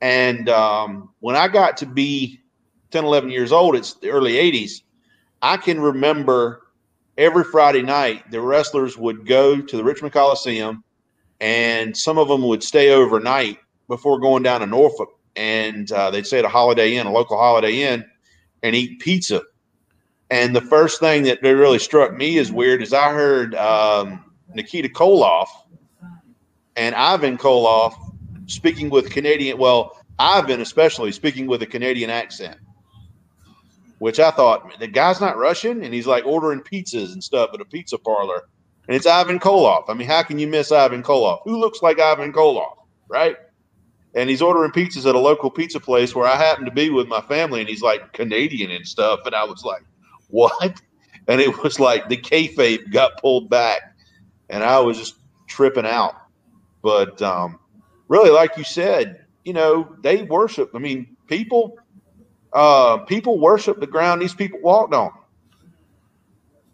S2: And um, when I got to be 10, 11 years old, it's the early 80s. I can remember every Friday night, the wrestlers would go to the Richmond Coliseum and some of them would stay overnight before going down to Norfolk. And uh, they'd stay at a Holiday Inn, a local Holiday Inn, and eat pizza. And the first thing that really struck me as weird is I heard um, Nikita Koloff and Ivan Koloff speaking with Canadian, well, Ivan especially speaking with a Canadian accent, which I thought the guy's not Russian and he's like ordering pizzas and stuff at a pizza parlor. And it's Ivan Koloff. I mean, how can you miss Ivan Koloff? Who looks like Ivan Koloff, right? And he's ordering pizzas at a local pizza place where I happen to be with my family, and he's like Canadian and stuff. And I was like, what? *laughs* And it was like the kayfabe got pulled back, and I was just tripping out. But um, really, like you said, you know, they worship. I mean, people, uh, people worship the ground these people walked on.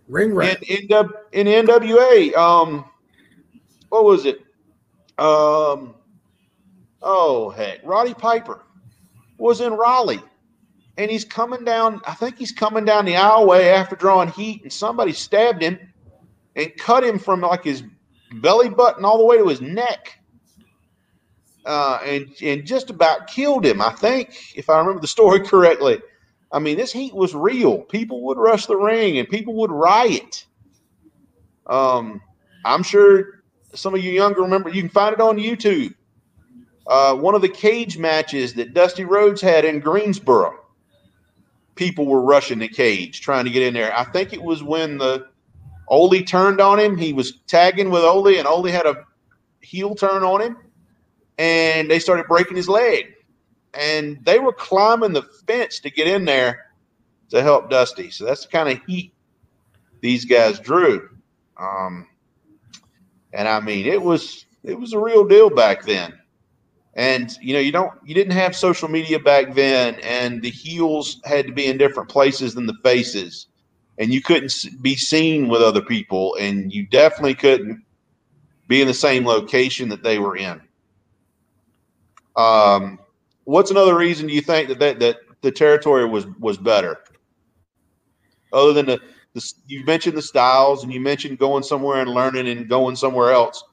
S1: Ring rat.
S2: In, in, in NWA, um, what was it? Um, oh heck, Roddy Piper was in Raleigh, and he's coming down. I think he's coming down the aisleway after drawing heat, and somebody stabbed him and cut him from like his belly button all the way to his neck. Uh, and and just about killed him. I think, if I remember the story *laughs* correctly. I mean, this heat was real. People would rush the ring and people would riot. Um, I'm sure some of you younger remember. You can find it on YouTube. Uh, one of the cage matches that Dusty Rhodes had in Greensboro. People were rushing the cage, trying to get in there. I think it was when the Ole turned on him. He was tagging with Ole, and Ole had a heel turn on him, and they started breaking his leg. And they were climbing the fence to get in there to help Dusty. So that's the kind of heat these guys drew. Um, and I mean, it was it was a real deal back then. And you know, you don't you didn't have social media back then, and the heels had to be in different places than the faces and you couldn't be seen with other people, and you definitely couldn't be in the same location that they were in. Um, what's another reason do you think that that, that the territory was was better? Other than the, the you mentioned the styles, and you mentioned going somewhere and learning and going somewhere else,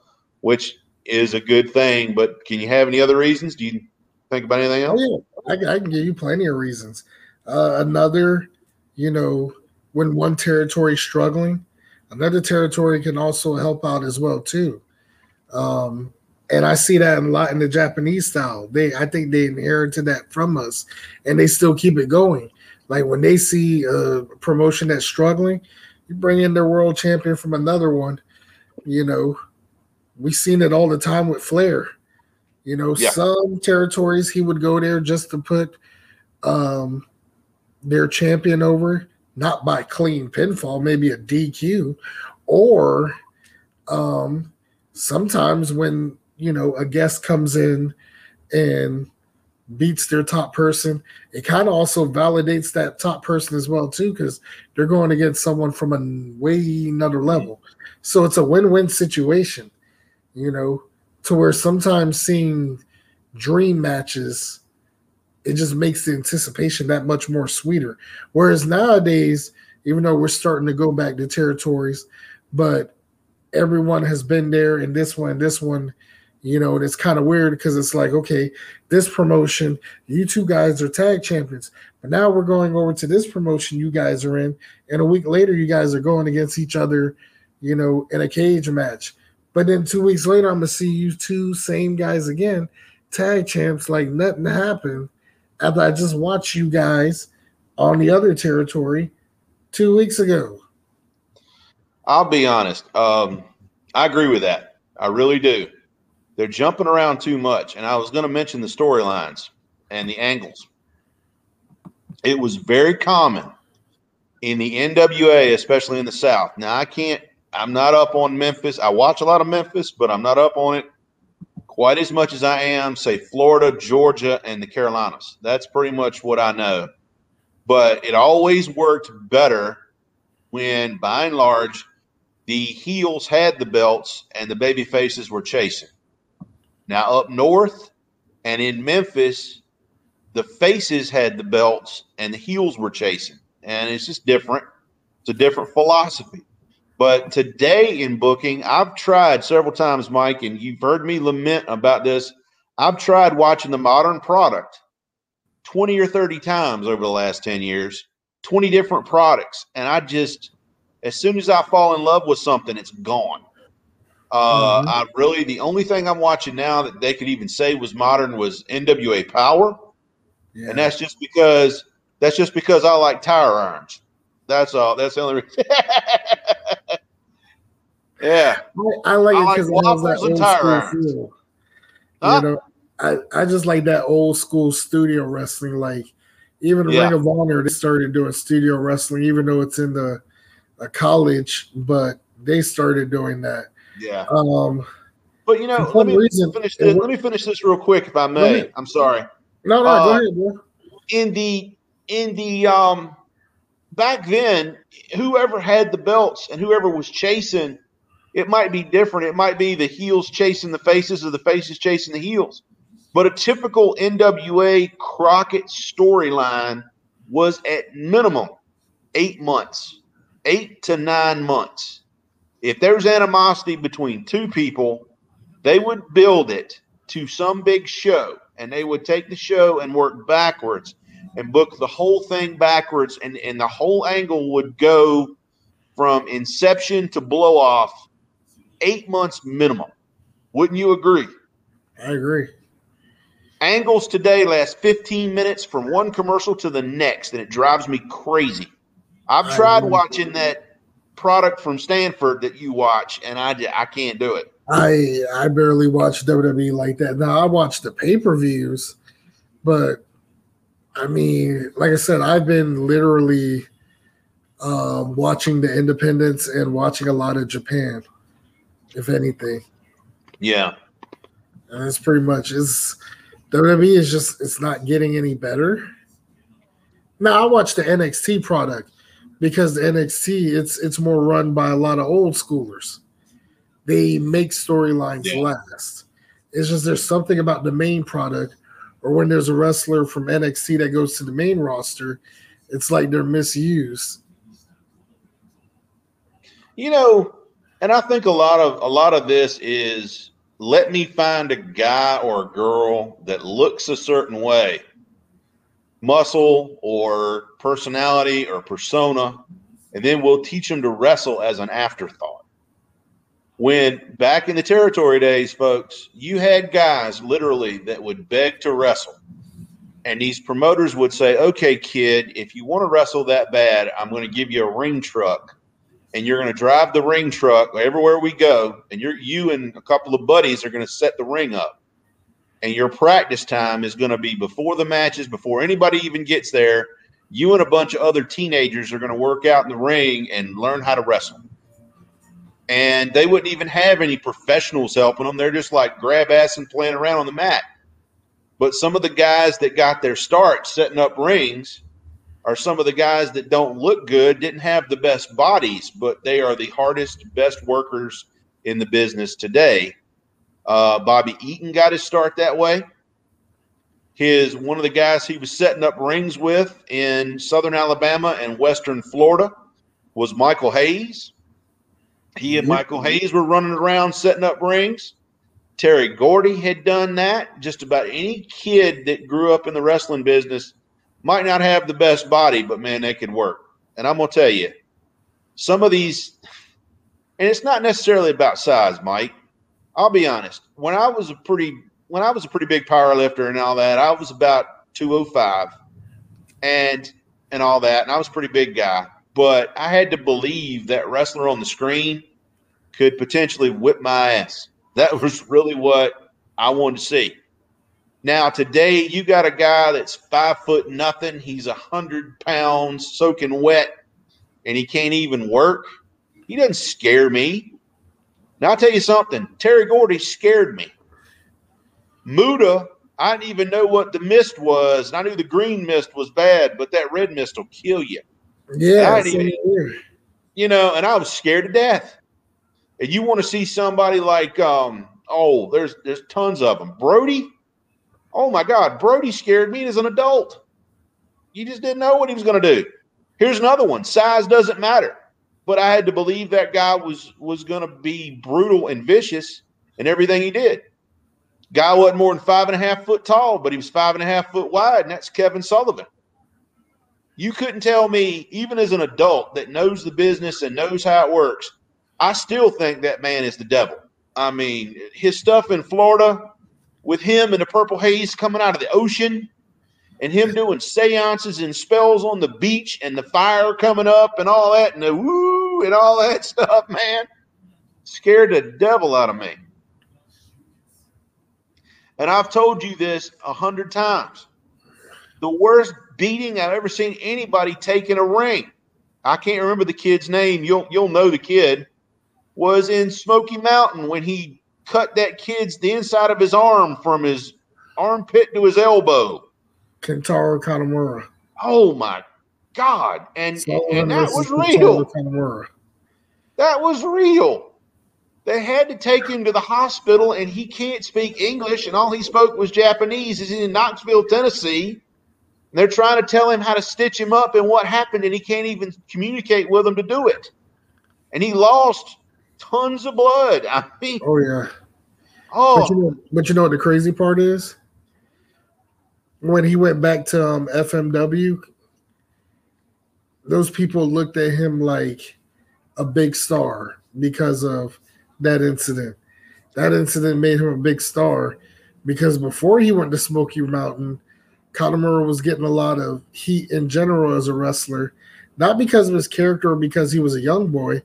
S2: which is a good thing. But can you have any other reasons? Do you think about anything else?
S1: Oh, yeah, I, I can give you plenty of reasons. Uh, another, you know, when one territory is struggling, another territory can also help out as well too. Um, and I see that a lot in the Japanese style. They, I think they inherited that from us, and they still keep it going. Like when they see a promotion that's struggling, you bring in their world champion from another one. You know, we've seen it all the time with Flair. You know, yeah. some territories he would go there just to put um, their champion over not by clean pinfall, maybe a DQ, or um, sometimes when you know a guest comes in and beats their top person, it kind of also validates that top person as well too, because they're going against someone from a way another level. So it's a win-win situation, you know, to where sometimes seeing dream matches it just makes the anticipation that much more sweeter. Whereas nowadays, even though we're starting to go back to territories, but everyone has been there and this one, this one, you know, and it's kind of weird because it's like, okay, this promotion, you two guys are tag champions, but now we're going over to this promotion you guys are in, and a week later you guys are going against each other, you know, in a cage match. But then two weeks later, I'm gonna see you two same guys again, tag champs, like nothing happened after I just watched you guys on the other territory two weeks ago.
S2: I'll be honest. Um, I agree with that. I really do. They're jumping around too much. And I was going to mention the storylines and the angles. It was very common in the NWA, especially in the South. Now, I can't, I'm not up on Memphis. I watch a lot of Memphis, but I'm not up on it quite as much as I am, say, Florida, Georgia, and the Carolinas. That's pretty much what I know. But it always worked better when, by and large, the heels had the belts and the baby faces were chasing. Now, up north and in Memphis, the faces had the belts and the heels were chasing. And it's just different. It's a different philosophy. But today in booking, I've tried several times, Mike, and you've heard me lament about this. I've tried watching the modern product 20 or 30 times over the last 10 years, 20 different products. And I just, as soon as I fall in love with something, it's gone. Uh, mm-hmm. I really, the only thing I'm watching now that they could even say was modern was NWA Power. Yeah. And that's just because, that's just because I like tire irons. That's all. That's the only reason. *laughs* yeah.
S1: I, I like it because it has that old school. Huh? You know, I, I just like that old school studio wrestling. Like even yeah. Ring of Honor, they started doing studio wrestling, even though it's in the a college, but they started doing that.
S2: Yeah.
S1: Um,
S2: but you know, let me reason, finish this. Let me finish this real quick, if I may. Me, I'm sorry.
S1: No, no, uh, go ahead, bro.
S2: In the in the um back then, whoever had the belts and whoever was chasing, it might be different. It might be the heels chasing the faces or the faces chasing the heels. But a typical NWA Crockett storyline was at minimum eight months, eight to nine months. If there's animosity between two people, they would build it to some big show and they would take the show and work backwards and book the whole thing backwards and, and the whole angle would go from inception to blow off eight months minimum. Wouldn't you agree?
S1: I agree.
S2: Angles today last 15 minutes from one commercial to the next, and it drives me crazy. I've tried watching that product from Stamford that you watch, and I, I can't do it.
S1: I I barely watch WWE like that. Now I watch the pay per views, but I mean, like I said, I've been literally um, watching the independents and watching a lot of Japan, if anything.
S2: Yeah,
S1: and it's pretty much it's WWE is just it's not getting any better. Now I watch the NXT product because the NXT it's it's more run by a lot of old schoolers. They make storylines yeah. last. It's just there's something about the main product, or when there's a wrestler from NXT that goes to the main roster, it's like they're misused.
S2: You know, and I think a lot of a lot of this is let me find a guy or a girl that looks a certain way muscle or personality or persona and then we'll teach them to wrestle as an afterthought when back in the territory days folks you had guys literally that would beg to wrestle and these promoters would say okay kid if you want to wrestle that bad i'm going to give you a ring truck and you're going to drive the ring truck everywhere we go, and you're you and a couple of buddies are going to set the ring up. And your practice time is going to be before the matches, before anybody even gets there. You and a bunch of other teenagers are going to work out in the ring and learn how to wrestle. And they wouldn't even have any professionals helping them. They're just like grab ass and playing around on the mat. But some of the guys that got their start setting up rings are some of the guys that don't look good, didn't have the best bodies, but they are the hardest, best workers in the business today. Uh, Bobby Eaton got his start that way. His one of the guys he was setting up rings with in Southern Alabama and Western Florida was Michael Hayes. He and. Michael Hayes were running around setting up rings. Terry Gordy had done that. Just about any kid that grew up in the wrestling business might not have the best body, but man, they could work. And I'm gonna tell you, some of these, and it's not necessarily about size, Mike. I'll be honest. When I was a pretty when I was a pretty big power lifter and all that, I was about 205 and and all that, and I was a pretty big guy. But I had to believe that wrestler on the screen could potentially whip my ass. That *laughs* was really what I wanted to see. Now today you got a guy that's five foot nothing. He's a hundred pounds soaking wet, and he can't even work. He doesn't scare me. Now I'll tell you something. Terry Gordy scared me. Muta, I didn't even know what the mist was. And I knew the green mist was bad, but that red mist will kill you.
S1: Yeah,
S2: even- You know, and I was scared to death. And you want to see somebody like um oh, there's there's tons of them. Brody. Oh my God, Brody scared me as an adult. You just didn't know what he was going to do. Here's another one. Size doesn't matter, but I had to believe that guy was was going to be brutal and vicious in everything he did. Guy wasn't more than five and a half foot tall, but he was five and a half foot wide, and that's Kevin Sullivan. You couldn't tell me, even as an adult that knows the business and knows how it works, I still think that man is the devil. I mean, his stuff in Florida with him and the purple haze coming out of the ocean and him doing seances and spells on the beach and the fire coming up and all that and the woo and all that *laughs* stuff, man, scared the devil out of me. And I've told you this a hundred times. The worst beating I've ever seen anybody take in a ring. I can't remember the kid's name. You'll you'll know the kid was in Smoky Mountain when he cut that kid's the inside of his arm from his armpit to his elbow.
S1: Kintaro Kanemura.
S2: Oh my God. And,
S1: Sullivan
S2: and that was real.
S1: Kanamura.
S2: That was real. They had to take him to the hospital, and he can't speak English, and all he spoke was Japanese. He's in Knoxville, Tennessee. And they're trying to tell him how to stitch him up and what happened, and he can't even communicate with them to do it. And he lost tons of blood. *laughs* I mean,
S1: Oh yeah.
S2: oh,
S1: But you know, but you know what the crazy part is? When he went back to um, FMW, those people looked at him like a big star because of that incident. That incident made him a big star because before he went to Smoky Mountain, Kanemura was getting a lot of heat in general as a wrestler, not because of his character or because he was a young boy.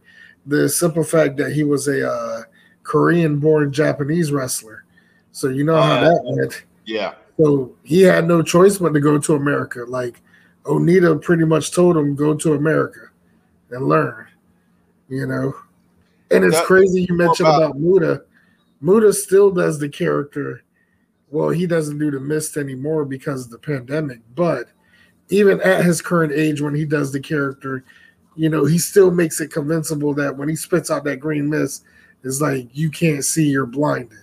S1: The simple fact that he was a uh, Korean-born Japanese wrestler. So you know how
S2: Uh,
S1: that went.
S2: yeah.
S1: So he had no choice but to go to America. Like Onita pretty much told him, go to America and learn. You know, and it's
S2: That-
S1: crazy you mentioned
S2: about-
S1: about Muta. Muta still does the character. Well, he doesn't do the mist anymore because of the pandemic. But even at his current age, when he does the character, you know, he still makes it convincible that when he spits out that green mist, it's like you can't see, you're blinded.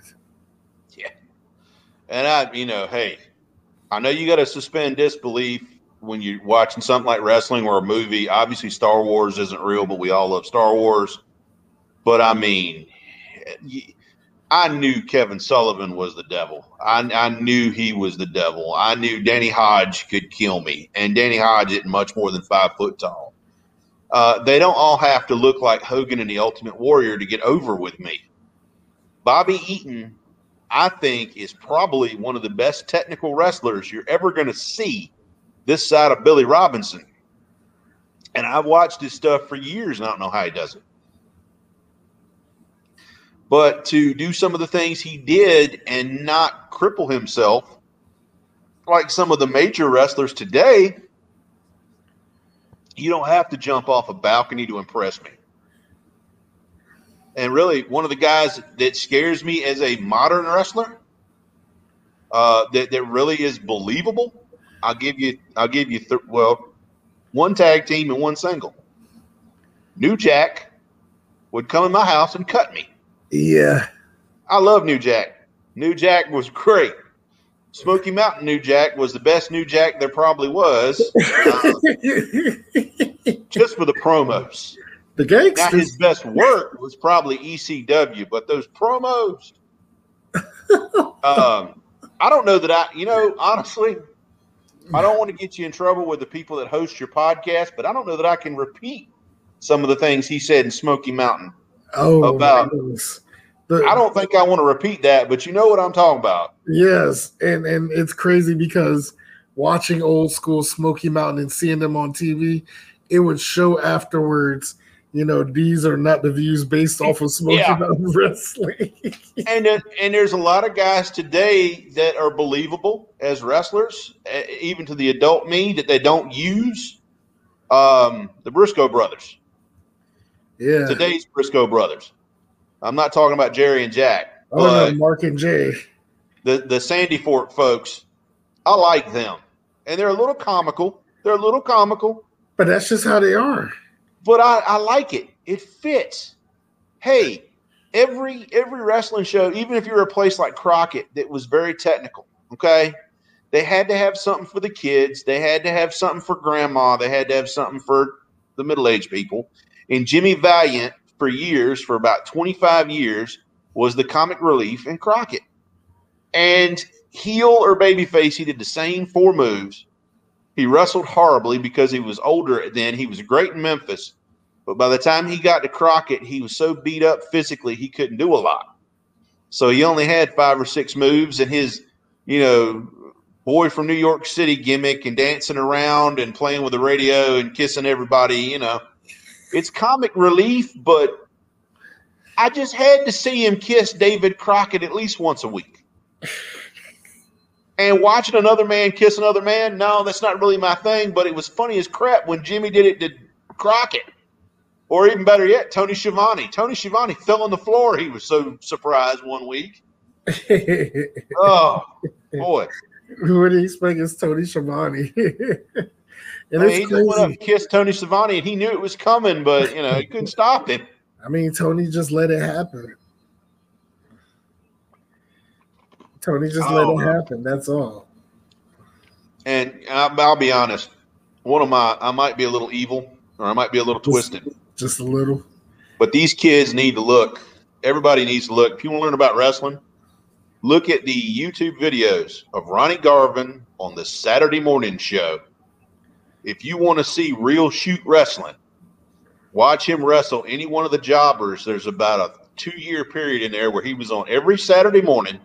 S1: Yeah.
S2: And I, you know, hey, I know you got to suspend disbelief when you're watching something like wrestling or a movie. Obviously, Star Wars isn't real, but we all love Star Wars. But I mean, y- I knew Kevin Sullivan was the devil. I, I knew he was the devil. I knew Danny Hodge could kill me, and Danny Hodge isn't much more than five foot tall. Uh, they don't all have to look like Hogan and the Ultimate Warrior to get over with me. Bobby Eaton I think is probably one of the best technical wrestlers you're ever going to see this side of Billy Robinson. And I've watched his stuff for years and I don't know how he does it. But to do some of the things he did and not cripple himself, like some of the major wrestlers today, you don't have to jump off a balcony to impress me. And really, one of the guys that scares me as a modern wrestler, uh, that that really is believable. I'll give you, I'll give you, th- well, one tag team and one single. New Jack would come in my house and cut me.
S1: Yeah.
S2: I love New Jack. New Jack was great. Smoky Mountain New Jack was the best New Jack there probably was, uh, *laughs* just for the promos.
S1: the
S2: Now his best work was probably ECW, but those promos. um, I don't know that I, you know, honestly, I don't want to get you in trouble with the people that host your podcast, but I don't know that I can repeat some of the things he said in Smoky Mountain.
S1: Oh,
S2: about-
S1: The-
S2: I don't think I want to repeat that, but you know what I'm talking about.
S1: Yes, and and it's crazy because watching old school Smoky Mountain and seeing them on TV, it would show afterwards. You know, these are not the views based off of Smoky
S2: Yeah.
S1: Mountain *laughs* Wrestling.
S2: And then- and there's a lot of guys today that are believable as wrestlers, even to the adult me that they don't use. Um, the Briscoe brothers.
S1: Yeah.
S2: today's Briscoe brothers. I'm not talking about Jerry and Jack,
S1: oh no, Mark and Jay.
S2: the the Sandy Fork folks, I like them, and they're a little comical. They're a little comical,
S1: but that's just how they are.
S2: But I, I like it. It fits. Hey, every every wrestling show, even if you're a place like Crockett that was very technical, okay, they had to have something for the kids. They had to have something for grandma. They had to have something for the middle aged people. And Jimmy Valiant, for years, for about 25 years, was the comic relief in Crockett. And heel or babyface, he did the same four moves. He wrestled horribly because he was older then. He was great in Memphis. But by the time he got to Crockett, he was so beat up physically, he couldn't do a lot. So he only had five or six moves, and his, you know, boy from New York City gimmick and dancing around and playing with the radio and kissing everybody, you know, it's comic relief, but I just had to see him kiss David Crockett at least once a week. And watching another man kiss another man, no, that's not really my thing, but it was funny as crap when Jimmy did it to Crockett. Or even better yet, Tony Schiavone. Tony Schiavone fell on the floor. He was so surprised one week. *laughs* oh, boy.
S1: What do you expect is Tony Schiavone? *laughs*
S2: and I mean, he just went up and kissed Tony Schiavone, and he knew it was coming, but you know he couldn't stop him. *laughs*
S1: I mean, Tony just let it happen. Tony just oh, let it happen. That's all.
S2: And I'll, I'll, be honest, one of my I might be a little evil, or I might be a little just, twisted,
S1: just a little.
S2: But these kids need to look. Everybody needs to look. If you want to learn about wrestling, look at the YouTube videos of Ronnie Garvin on the Saturday morning show. If you want to see real shoot wrestling, watch him wrestle any one of the jobbers. There's about a two year period in there where he was on every Saturday morning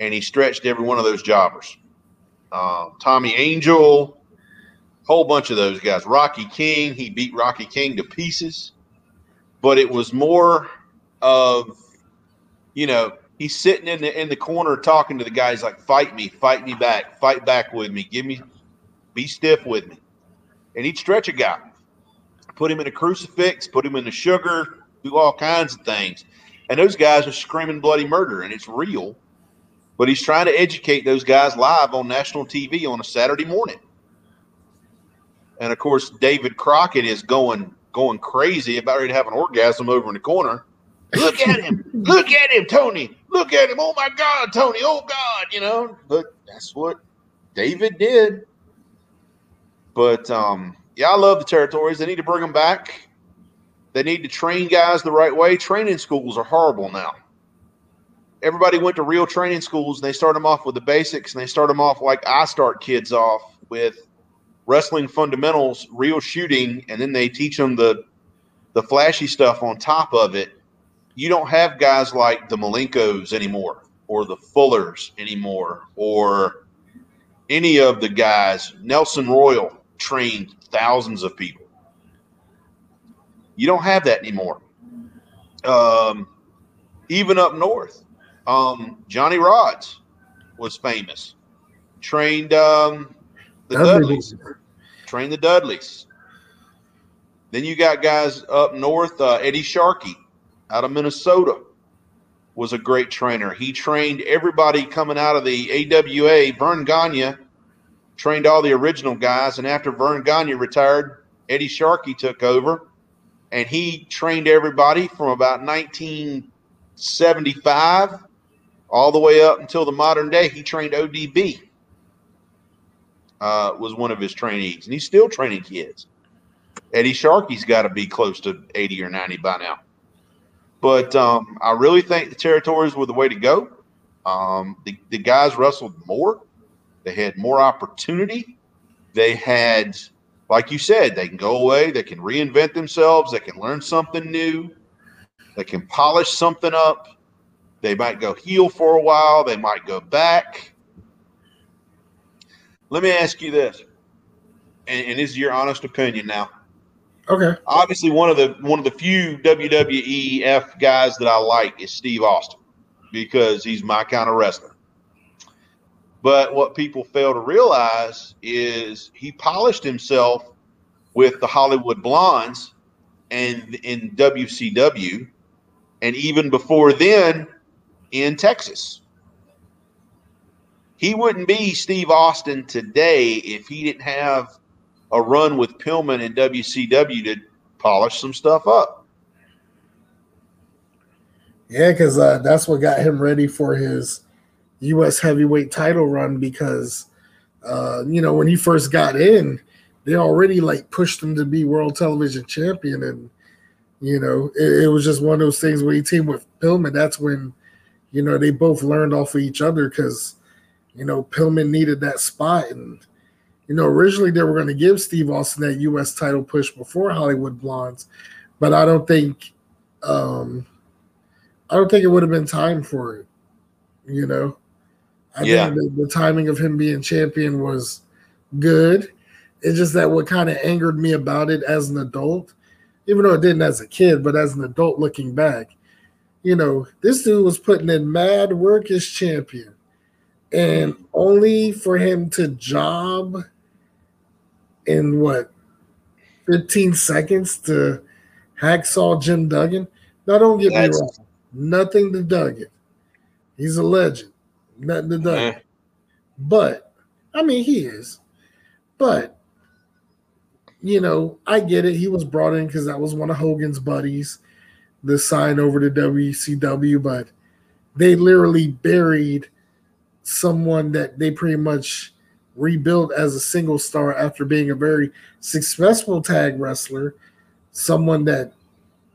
S2: and he stretched every one of those jobbers. Um, Tommy Angel, whole bunch of those guys. Rocky King, he beat Rocky King to pieces, but it was more of, you know, he's sitting in the in the corner talking to the guys like, "Fight me, fight me back, fight back with me, give me, be stiff with me," and he'd stretch a guy, put him in a crucifix, put him in the sugar, do all kinds of things, and those guys are screaming bloody murder, and it's real. But he's trying to educate those guys live on national TV on a Saturday morning. And of course, David Crockett is going going crazy about ready to have an orgasm over in the corner Look at him. Look at him, Tony. Look at him. Oh my God, Tony. Oh God, you know. But that's what David did. But um, yeah, I love the territories. They need to bring them back. They need to train guys the right way. Training schools are horrible now. Everybody went to real training schools and they start them off with the basics and they start them off like I start kids off with wrestling fundamentals, real shooting, and then they teach them the the flashy stuff on top of it you don't have guys like the Malenkos anymore or the Fullers anymore or any of the guys. Nelson Royal trained thousands of people. You don't have that anymore. Um, even up north, um, Johnny Rodz was famous. Trained um, the Dudleys. Trained the Dudleys. Then you got guys up north, uh, Eddie Sharkey out of Minnesota was a great trainer. He trained everybody coming out of the AWA. Vern Gagne trained all the original guys, and after Vern Gagne retired, Eddie Sharkey took over, and he trained everybody from about 1975 all the way up until the modern day. He trained ODB. Uh, was one of his trainees, and he's still training kids. Eddie Sharkey's got to be close to 80 or 90 by now. But um, I really think the territories were the way to go. Um, the, the guys wrestled more. They had more opportunity. They had, like you said, they can go away. They can reinvent themselves. They can learn something new. They can polish something up. They might go heel for a while. They might go back. Let me ask you this, and, and this is your honest opinion now.
S1: Okay.
S2: Obviously, one of the one of the few WWEF guys that I like is Steve Austin because he's my kind of wrestler. But what people fail to realize is he polished himself with the Hollywood Blondes and in WCW, and even before then in Texas. he wouldn't be Steve Austin today if he didn't have a run with Pillman and WCW to polish some stuff up.
S1: Yeah, because uh, that's what got him ready for his U.S. heavyweight title run. Because uh, you know when he first got in, they already like pushed him to be world television champion, and you know it, it was just one of those things where he teamed with Pillman. That's when you know they both learned off of each other because you know Pillman needed that spot, and you know originally they were going to give Steve Austin that U.S. title push before Hollywood Blondes, but I don't think. Um, I don't think it would have been time for it. You know, I
S2: Yeah.
S1: think the, the timing of him being champion was good. It's just that what kind of angered me about it as an adult, even though it didn't as a kid, but as an adult looking back, you know, this dude was putting in mad work as champion, and only for him to job in what 15 seconds to hacksaw Jim Duggan. Now, don't get
S2: That's-
S1: me wrong. Nothing to Duggan. He's a legend. Nothing to Duggan.
S2: Eh,
S1: But I mean, he is. But you know, I get it. He was brought in because that was one of Hogan's buddies. The sign over to WCW, but they literally buried someone that they pretty much rebuilt as a single star after being a very successful tag wrestler. Someone that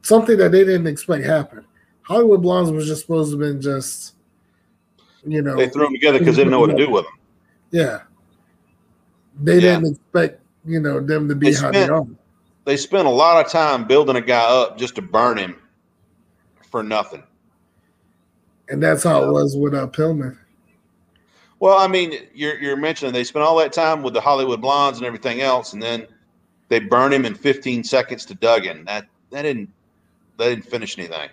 S1: something that they didn't expect happened. Hollywood Blondes was just supposed to have been just, you know,
S2: They threw them together because they didn't know what to do with them.
S1: yeah. They
S2: Yeah.
S1: didn't expect, you know, them to be
S2: They
S1: how they
S2: spent-
S1: are.
S2: They spent a lot of time building a guy up just to burn him for nothing.
S1: And that's how it was with uh, Pillman.
S2: Well, I mean, you're you're mentioning they spent all that time with the Hollywood Blondes and everything else, and then they burn him in 15 seconds to Duggan. That that didn't that didn't finish anything.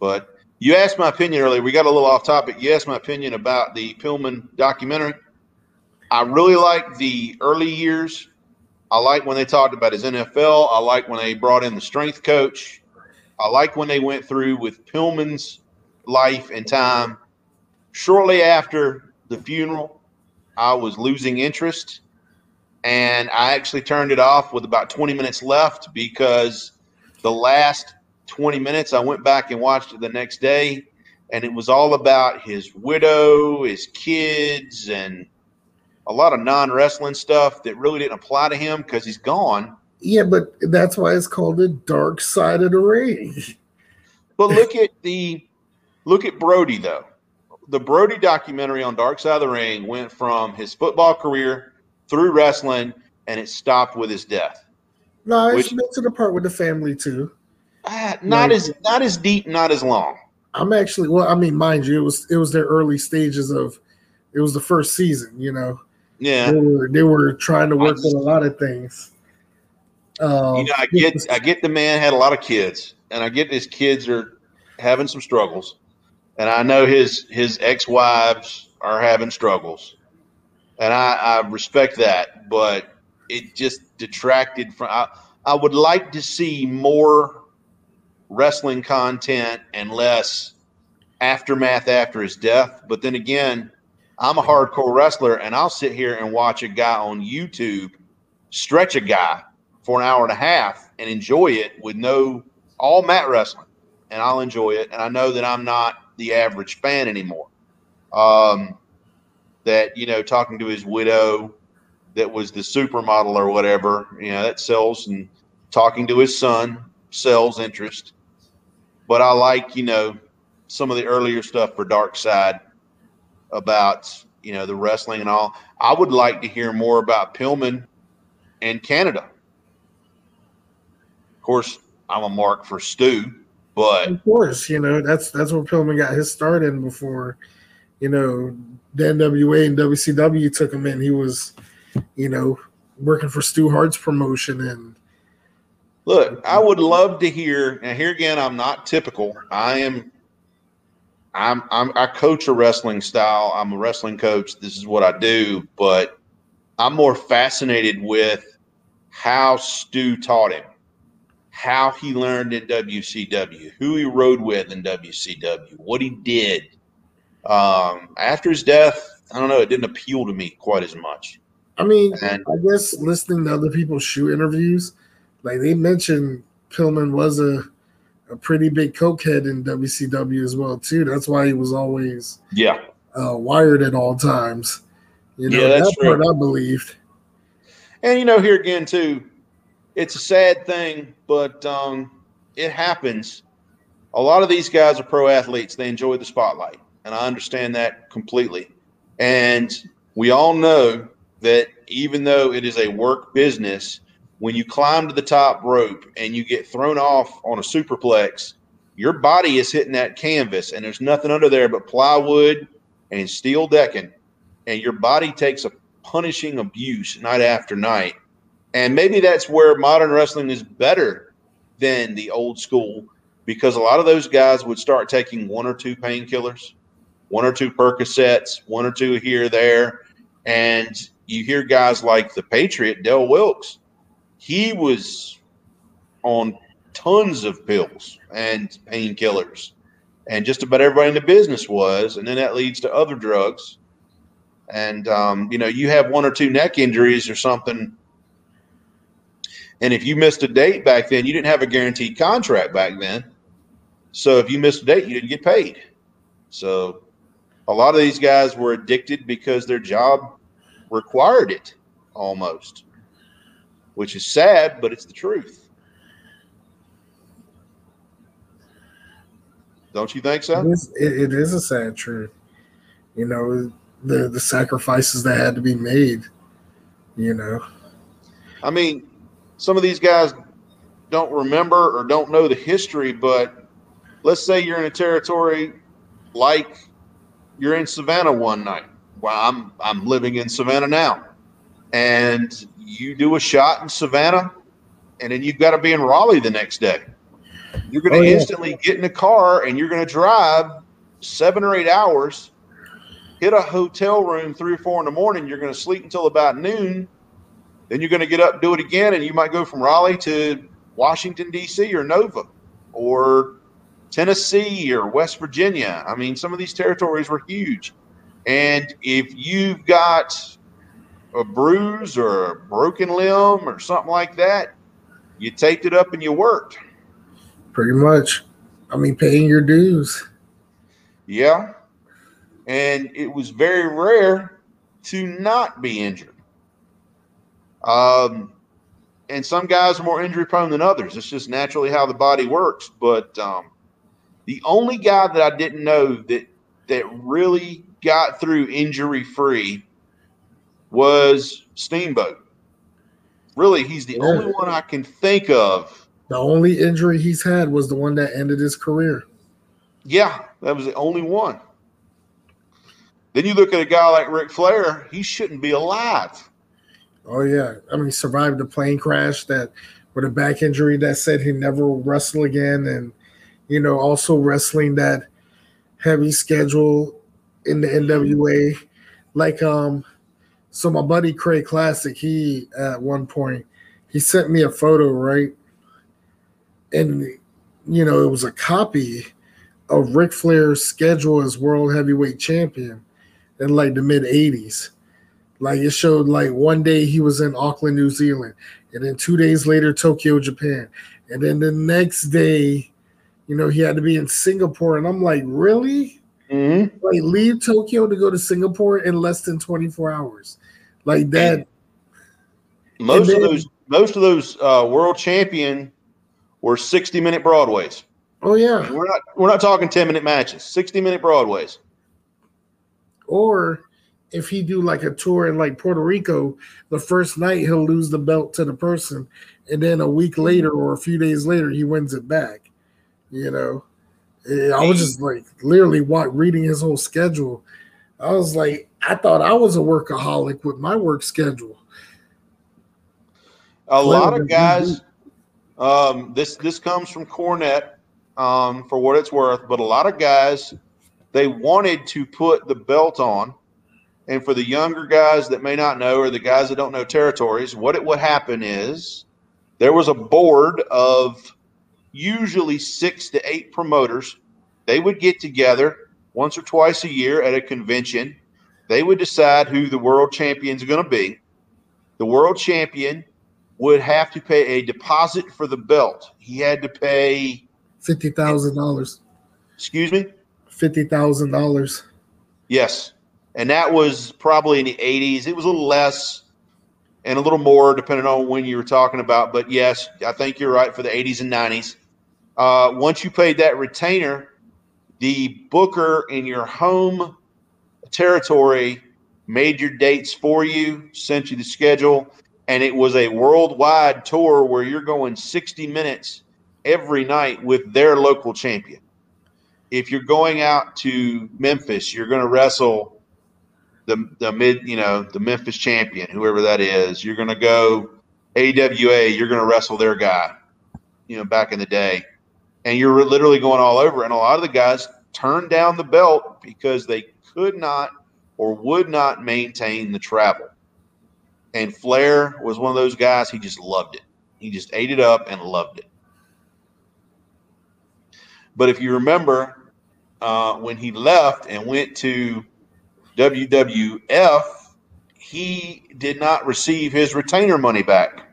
S2: But you asked my opinion earlier. We got a little off topic. You asked my opinion about the Pillman documentary. I really like the early years. I like when they talked about his NFL. I like when they brought in the strength coach. I like when they went through with Pillman's life and time shortly after the funeral, I was losing interest, and I actually turned it off with about 20 minutes left because the last 20 minutes I went back and watched it the next day, and it was all about his widow, his kids, and a lot of non wrestling stuff that really didn't apply to him because he's gone.
S1: Yeah, but that's why it's called the dark side of the ring.
S2: But look at the look at Brody though. The Brody documentary on Dark Side of the Ring went from his football career through wrestling, and it stopped with his death.
S1: No,
S2: Which-
S1: it's meant to the part with the family too.
S2: Ah, not
S1: Right.
S2: as not as deep, not as long.
S1: I'm actually well, I mean, mind you, it was it was their early stages of it was the first season, you know.
S2: Yeah,
S1: They were they were trying to work
S2: just-
S1: with a lot of things. Um,
S2: you know, I get I get the man had a lot of kids, and I get his kids are having some struggles, and I know his his ex wives are having struggles, and I, I respect that, but it just detracted from. I, I would like to see more wrestling content and less aftermath after his death. But then again, I'm a hardcore wrestler, and I'll sit here and watch a guy on YouTube stretch a guy for an hour and a half and enjoy it with no all mat wrestling, and I'll enjoy it. And I know that I'm not the average fan anymore. Um, that you know, talking to his widow, that was the supermodel or whatever, you know, that sells, and talking to his son sells interest. But I like you know some of the earlier stuff for Dark Side about you know the wrestling and all. I would like to hear more about Pillman and Canada. Of course, I'm a mark for Stu, but
S1: Of course, you know that's that's where Pillman got his start in before, you know, the NWA and WCW took him in. He was, you know, working for Stu Hart's promotion, and
S2: look, I would love to hear. And here again, I'm not typical. I am. I'm, I'm I coach a wrestling style. I'm a wrestling coach. This is what I do, but I'm more fascinated with how Stu taught him, how he learned in WCW, who he rode with in WCW, what he did. Um, after his death, I don't know, it didn't appeal to me quite as much.
S1: I mean,
S2: And
S1: I guess listening to other people's shoot interviews, like they mentioned Pillman was a a pretty big cokehead in WCW as well too. That's why he was always
S2: yeah,
S1: uh, wired at all times. You know,
S2: Yeah, that's
S1: that part
S2: true.
S1: I believed.
S2: and you know, here again too, it's a sad thing, but um, it happens. A lot of these guys are pro athletes; they enjoy the spotlight, and I understand that completely. And we all know that even though it is a work business, when you climb to the top rope and you get thrown off on a superplex, your body is hitting that canvas, and there's nothing under there but plywood and steel decking, and your body takes a punishing abuse night after night. And maybe that's where modern wrestling is better than the old school because a lot of those guys would start taking one or two painkillers, one or two Percocets, one or two here or there. And you hear guys like the Patriot, Del Wilkes, he was on tons of pills and painkillers. And just about everybody in the business was. And then that leads to other drugs and um, you know you have one or two neck injuries or something and if you missed a date back then you didn't have a guaranteed contract back then so if you missed a date you didn't get paid so a lot of these guys were addicted because their job required it almost which is sad but it's the truth don't you think so
S1: It is, it, it is a sad truth. You know, the the sacrifices that had to be made. You know,
S2: I mean, some of these guys don't remember or don't know the history, but let's say you're in a territory like you're in Savannah one night. Well, I'm I'm living in Savannah now, and you do a shot in Savannah, and then you've got to be in Raleigh the next day. You're going to
S1: Oh, yeah.
S2: instantly get in a car and you're going to drive seven or eight hours, hit a hotel room three or four in the morning. You're going to sleep until about noon. Then you're going to get up, do it again, and you might go from Raleigh to Washington, D.C. or Nova or Tennessee or West Virginia. I mean, some of these territories were huge. And if you've got a bruise or a broken limb or something like that, you taped it up and you worked.
S1: pretty much. I mean, paying your dues.
S2: Yeah. And it was very rare to not be injured. Um, and some guys are more injury prone than others. It's just naturally how the body works. But um, the only guy that I didn't know that that really got through injury free was Steamboat. Really, he's the
S1: Yeah.
S2: only one I can think of.
S1: The only injury he's had was the one that ended his career.
S2: Yeah, that was the only one. Then you look at a guy like Ric Flair, he shouldn't be alive.
S1: Oh yeah, I mean, he survived a plane crash that with a back injury that said he never will wrestle again, and you know, also wrestling that heavy schedule in the NWA. Like, um, so my buddy Craig Classic, he at one point he sent me a photo, right, and you know, it was a copy of Ric Flair's schedule as world heavyweight champion in like the mid '80s. Like it showed like one day he was in Auckland, New Zealand, and then two days later Tokyo, Japan, and then the next day, you know, he had to be in Singapore, and I'm like, really?
S2: Mm-hmm.
S1: Like leave Tokyo to go to Singapore in less than 24 hours, like that?
S2: Most
S1: then-
S2: of those, most of those uh, world champion were sixty minute Broadways.
S1: Oh yeah.
S2: We're not, we're not talking ten minute matches. Sixty minute Broadways.
S1: Or if he do like a tour in like Puerto Rico, the first night he'll lose the belt to the person, and then a week later or a few days later he wins it back. You know, Eh, I was just like literally reading his whole schedule. I was like, I thought I was a workaholic with my work schedule.
S2: A lot of guys. Um, this this comes from Cornette, um, for what it's worth. But a lot of guys, they wanted to put the belt on, and for the younger guys that may not know, or the guys that don't know territories, what it would happen is there was a board of usually six to eight promoters. They would get together once or twice a year at a convention. They would decide who the world champions are going to be. The world champion would have to pay a deposit for the belt. He had to pay
S1: fifty thousand dollars.
S2: Excuse me.
S1: Fifty thousand dollars.
S2: Yes, and that was probably in the '80s. It was a little less and a little more depending on when you were talking about. But yes, I think you're right for the 80s and 90s. Uh, once you paid that retainer, the booker in your home territory made your dates for you, sent you the schedule, and it was a worldwide tour where you're going 60 minutes every night with their local champion. If you're going out to Memphis, you're going to wrestle the the mid, you know, the Memphis champion, whoever that is. You're going to go AWA, you're going to wrestle their guy, you know, back in the day. And you're literally going all over and a lot of the guys turned down the belt because they could not or would not maintain the travel. And Flair was one of those guys, he just loved it. He just ate it up and loved it. But if you remember, uh, when he left and went to WWF, he did not receive his retainer money back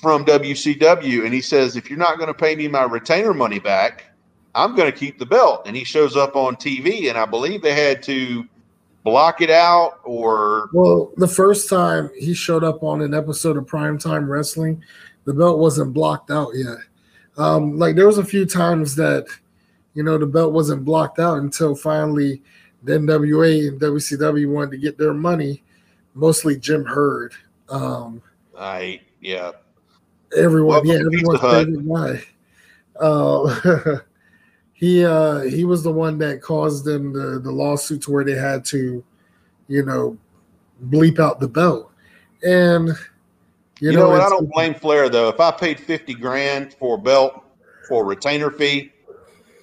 S2: from WCW. And he says, if you're not going to pay me my retainer money back, I'm going to keep the belt. And he shows up on TV, and I believe they had to block it out or.
S1: Well, the first time he showed up on an episode of Primetime Wrestling, the belt wasn't blocked out yet. Um, like there was a few times that, you know, the belt wasn't blocked out until finally the NWA and WCW wanted to get their money, mostly Jim Herd. Um,
S2: I, yeah.
S1: Everyone, yeah, everyone's favorite guy. Uh, *laughs* he uh he was the one that caused them the the lawsuits where they had to, you know, bleep out the belt. And
S2: you, you know, know what? I don't blame Flair though. If I paid fifty grand for a belt for a retainer fee,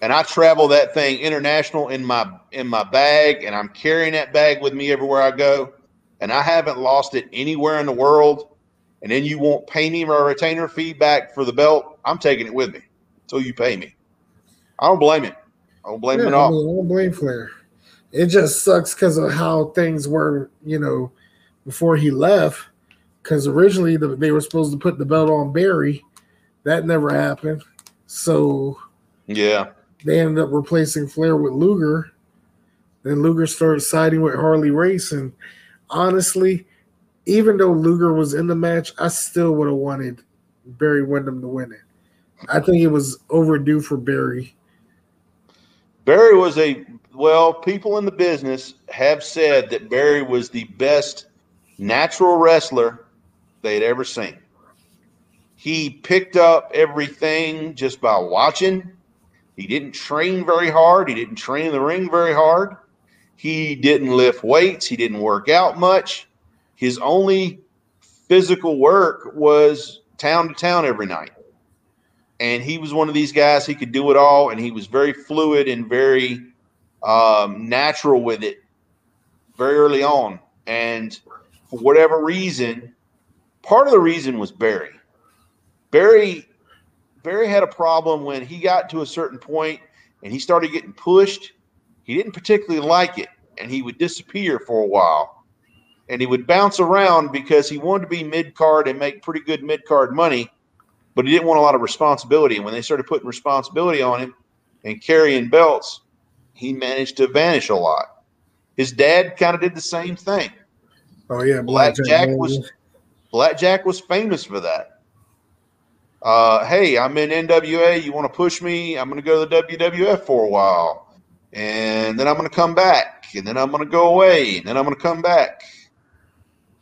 S2: and I travel that thing international in my in my bag, and I'm carrying that bag with me everywhere I go, and I haven't lost it anywhere in the world, and then you won't pay me my retainer fee back for the belt, I'm taking it with me until you pay me. I don't blame him. I don't blame yeah, him at all. I,
S1: mean, I don't blame Flair. It just sucks because of how things were, you know, before he left. Because originally the, they were supposed to put the belt on Barry, that never happened. So
S2: yeah,
S1: they ended up replacing Flair with Luger. Then Luger started siding with Harley Race, and honestly, even though Luger was in the match, I still would have wanted Barry Windham to win it. I think it was overdue for Barry.
S2: Barry was a well, people in the business have said that Barry was the best natural wrestler they'd ever seen. He picked up everything just by watching. He didn't train very hard. He didn't train in the ring very hard. He didn't lift weights. He didn't work out much. His only physical work was town to town every night and he was one of these guys. He could do it all, and he was very fluid and very um, natural with it very early on. And for whatever reason, part of the reason was Barry. Barry Barry had a problem when he got to a certain point and he started getting pushed. He didn't particularly like it, and he would disappear for a while. And he would bounce around because he wanted to be mid card and make pretty good mid card money but he didn't want a lot of responsibility. And when they started putting responsibility on him and carrying belts, he managed to vanish a lot. His dad kind of did the same thing.
S1: Oh yeah,
S2: Blackjack Jack was Blackjack was famous for that. Uh, hey, I'm in NWA. You want to push me? I'm going to go to the WWF for a while, and then I'm going to come back, and then I'm going to go away, and then I'm going to come back.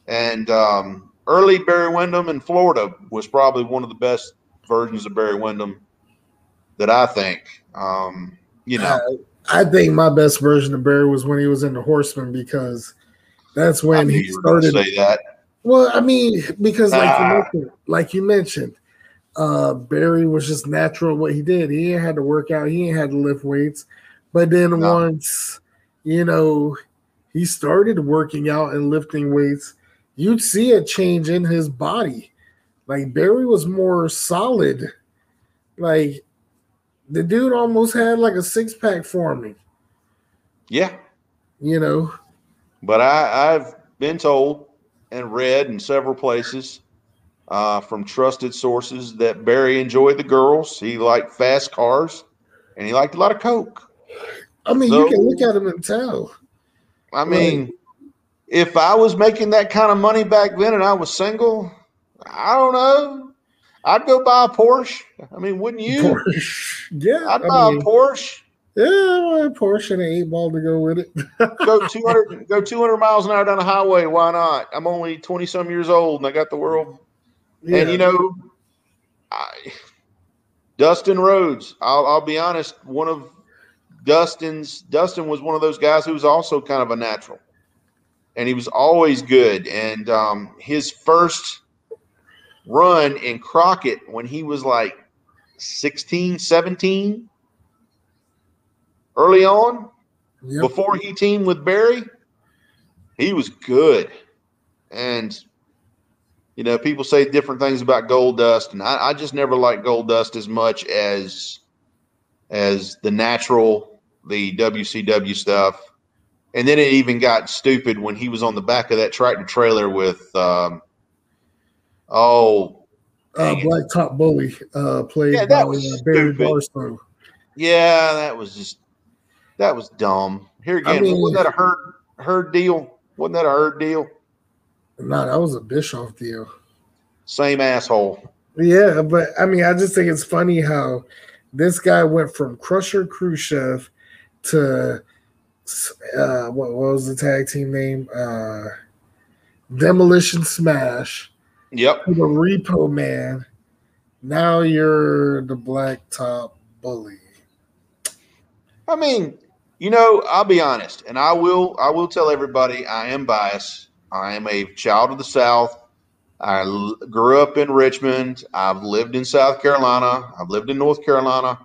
S2: And um, early Barry Windham in Florida was probably one of the best versions of Barry Windham that I think. Um, you know,
S1: I, I, think my best version of Barry was when he was in the Horseman because that's when he started.
S2: Say that.
S1: Well, I mean, because like ah. you mentioned, like you mentioned, uh, Barry was just natural what he did. He ain't had to work out. He ain't had to lift weights. But then no. once, you know, he started working out and lifting weights you'd see a change in his body. Like Barry was more solid. Like the dude almost had like a six pack for me.
S2: Yeah.
S1: You know.
S2: But I, I've been told and read in several places uh, from trusted sources that Barry enjoyed the girls. He liked fast cars and he liked a lot of Coke.
S1: I mean, so, you can look at him and tell.
S2: I mean, if I was making that kind of money back then and I was single, I don't know. I'd go buy a Porsche. I mean, wouldn't you?
S1: Porsche. Yeah.
S2: I'd buy mean, a Porsche.
S1: Yeah, a Porsche and an eight ball to go with it.
S2: go *laughs* 200 go 200 miles an hour down the highway. Why not? I'm only 20 some years old and I got the world. Yeah. And you know, I, Dustin Rhodes, I'll, I'll be honest, one of Dustin's Dustin was one of those guys who was also kind of a natural. And he was always good. And um, his first run in Crockett when he was like 16, 17, early on, yep. before he teamed with Barry, he was good. And, you know, people say different things about Goldust, and I, I just never liked Goldust as much as as the natural, the WCW stuff. And then it even got stupid when he was on the back of that tractor trailer with um, Oh,
S1: uh, Black Top Bully uh, played
S2: yeah, that by was uh, Barry Darsow. Yeah, that was just that was dumb. Here again, I mean, wasn't that a hurt herd deal? Wasn't that a herd deal?
S1: No, that was a Bischoff deal.
S2: Same asshole.
S1: Yeah, but I mean, I just think it's funny how this guy went from Crusher Khrushchev to uh, what, what was the tag team name? Uh, Demolition Smash
S2: Yep.
S1: The repo man. Now you're the black top bully.
S2: I mean, you know, I'll be honest, and I will I will tell everybody I am biased. I am a child of the South. I l- grew up in Richmond. I've lived in South Carolina. I've lived in North Carolina.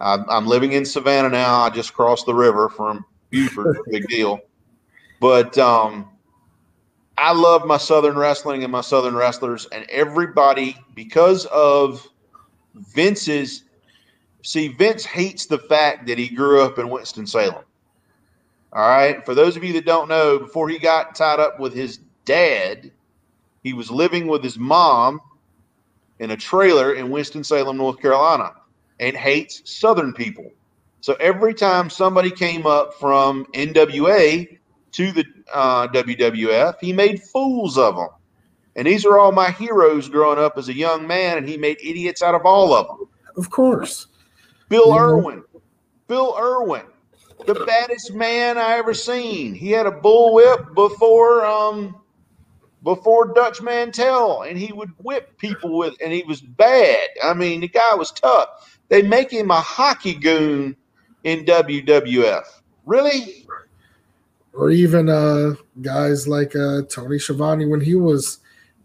S2: I'm, I'm living in Savannah now. I just crossed the river from Beaufort. big deal. But um, I love my Southern wrestling and my Southern wrestlers, and everybody because of Vince's. See, Vince hates the fact that he grew up in Winston Salem. All right. For those of you that don't know, before he got tied up with his dad, he was living with his mom in a trailer in Winston Salem, North Carolina, and hates Southern people. So every time somebody came up from NWA to the uh, WWF, he made fools of them. And these are all my heroes growing up as a young man, and he made idiots out of all of them.
S1: Of course.
S2: Bill yeah. Irwin. Bill Irwin, the baddest man I ever seen. He had a bullwhip before um before Dutch Mantell, and he would whip people with, and he was bad. I mean, the guy was tough. They make him a hockey goon in WWF. Really?
S1: or even uh, guys like uh, Tony Schiavone when he was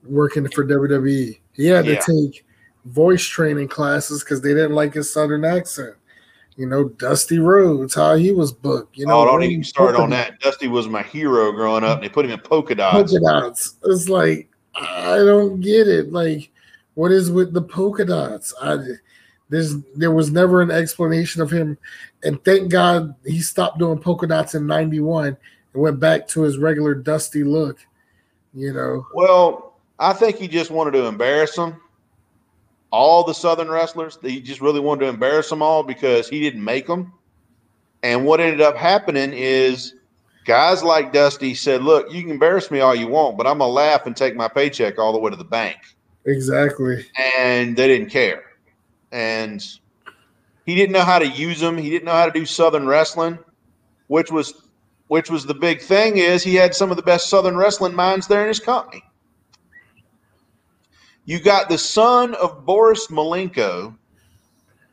S1: working for WWE. He had yeah. to take voice training classes because they didn't like his southern accent. You know, Dusty Rhodes, how he was booked. You know,
S2: oh, don't even start on that. Dusty was my hero growing up, and they put him in polka dots.
S1: Polka dots. It's like I don't get it. Like, what is with the polka dots? I there's there was never an explanation of him, and thank God he stopped doing polka dots in '91 and went back to his regular dusty look. You know.
S2: Well, I think he just wanted to embarrass them. All the Southern wrestlers, he just really wanted to embarrass them all because he didn't make them. And what ended up happening is guys like Dusty said, Look, you can embarrass me all you want, but I'm going to laugh and take my paycheck all the way to the bank.
S1: Exactly.
S2: And they didn't care. And he didn't know how to use them. He didn't know how to do Southern wrestling, which was which was the big thing, is he had some of the best Southern wrestling minds there in his company. You got the son of Boris Malenko.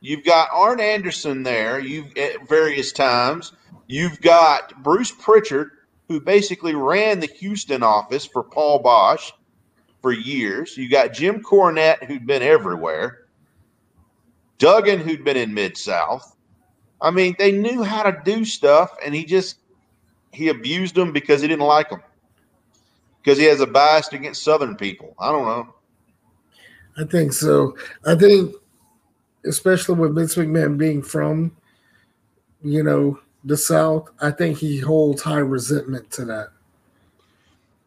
S2: You've got Arn Anderson there. You've at various times. You've got Bruce Pritchard, who basically ran the Houston office for Paul Boesch for years. You got Jim Cornette, who'd been everywhere. Duggan, who'd been in Mid South. I mean, they knew how to do stuff, and he just he abused them because he didn't like them because he has a bias against Southern people. I don't know.
S1: I think so. I think especially with Vince McMahon being from, you know, the South, I think he holds high resentment to that.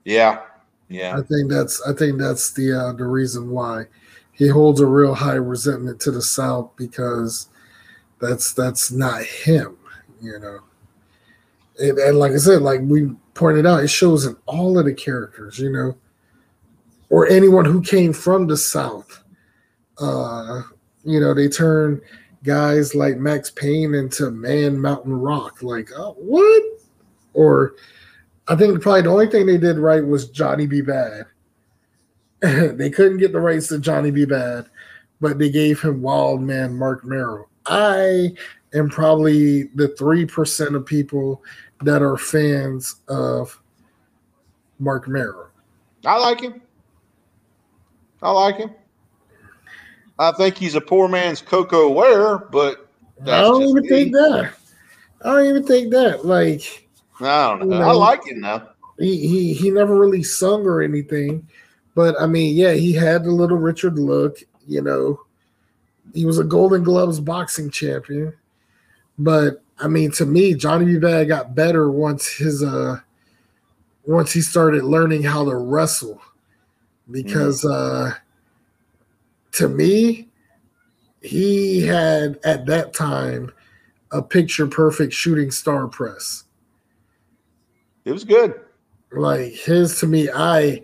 S2: Yeah, yeah.
S1: I think that's I think that's the uh, the reason why he holds a real high resentment to the South because that's that's not him, you know. And, and like I said, like we pointed out, it shows in all of the characters, you know, or anyone who came from the South. Uh, you know, they turn guys like Max Payne into Man Mountain Rock. Like, oh, what? Or I think probably the only thing they did right was Johnny B. Bad. *laughs* they couldn't get the rights to Johnny B. Bad, but they gave him Wild Man Marc Mero. I am probably the 3% of people that are fans of Marc Mero.
S2: I like him. I like him. I think he's a poor man's Koko Ware, but
S1: I don't even me. think that. I don't even think that. Like
S2: I don't know. You know I like him now.
S1: He, he he never really sung or anything, but I mean, yeah, he had the little Richard look. You know, he was a Golden Gloves boxing champion, but I mean, to me, Johnny B. Bad got better once his uh once he started learning how to wrestle, because mm-hmm. uh to me, he had at that time a picture perfect shooting star press.
S2: It was good.
S1: Like his to me, I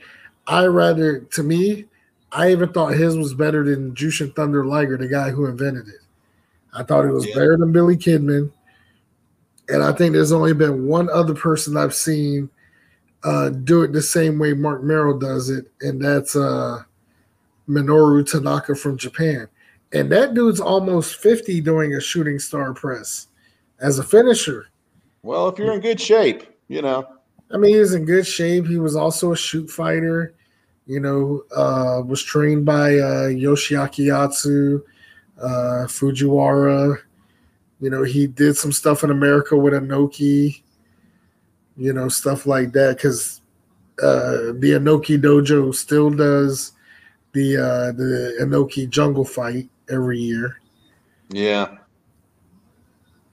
S1: I rather to me, I even thought his was better than Jushin Thunder Liger, the guy who invented it. I thought it was yeah. better than Billy Kidman. And I think there's only been one other person I've seen uh, do it the same way Marc Mero does it, and that's uh, Minoru Tanaka from Japan. And that dude's almost 50 doing a shooting star press as a finisher.
S2: Well, if you're in good shape, you know.
S1: I mean, he's in good shape. He was also a shoot fighter, you know, uh, was trained by uh, Yoshiaki Yatsu, uh, Fujiwara. You know, he did some stuff in America with Inoki, you know, stuff like that. Because uh, the Inoki Dojo still does the uh the Inoki jungle fight every year.
S2: Yeah.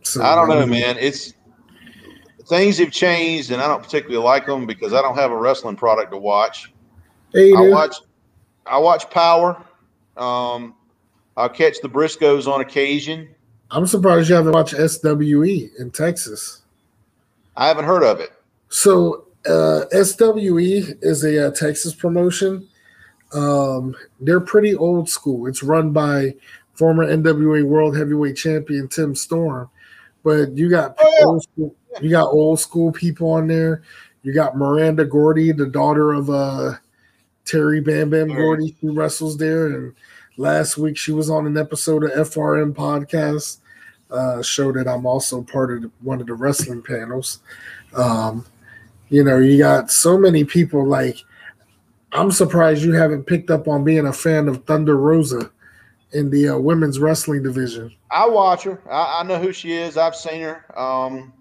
S2: So I don't know, man. It's things have changed, and I don't particularly like them because I don't have a wrestling product to watch. Hey, I watch, I watch Power. Um, I'll catch the Briscoes on occasion.
S1: I'm surprised you haven't watched SWE in Texas.
S2: I haven't heard of it.
S1: So uh, SWE is a uh, Texas promotion um, they're pretty old school. It's run by former NWA World Heavyweight Champion Tim Storm, but you got oh, yeah. old school, you got old school people on there. You got Miranda Gordy, the daughter of uh, Terry Bam Bam Gordy, who wrestles there. And last week she was on an episode of FRM podcast. Uh, show that I'm also part of the, one of the wrestling panels. Um, you know, you got so many people like I'm surprised you haven't picked up on being a fan of Thunder Rosa in the uh, women's wrestling division.
S2: I watch her. I, I, know who she is. I've seen her. Um,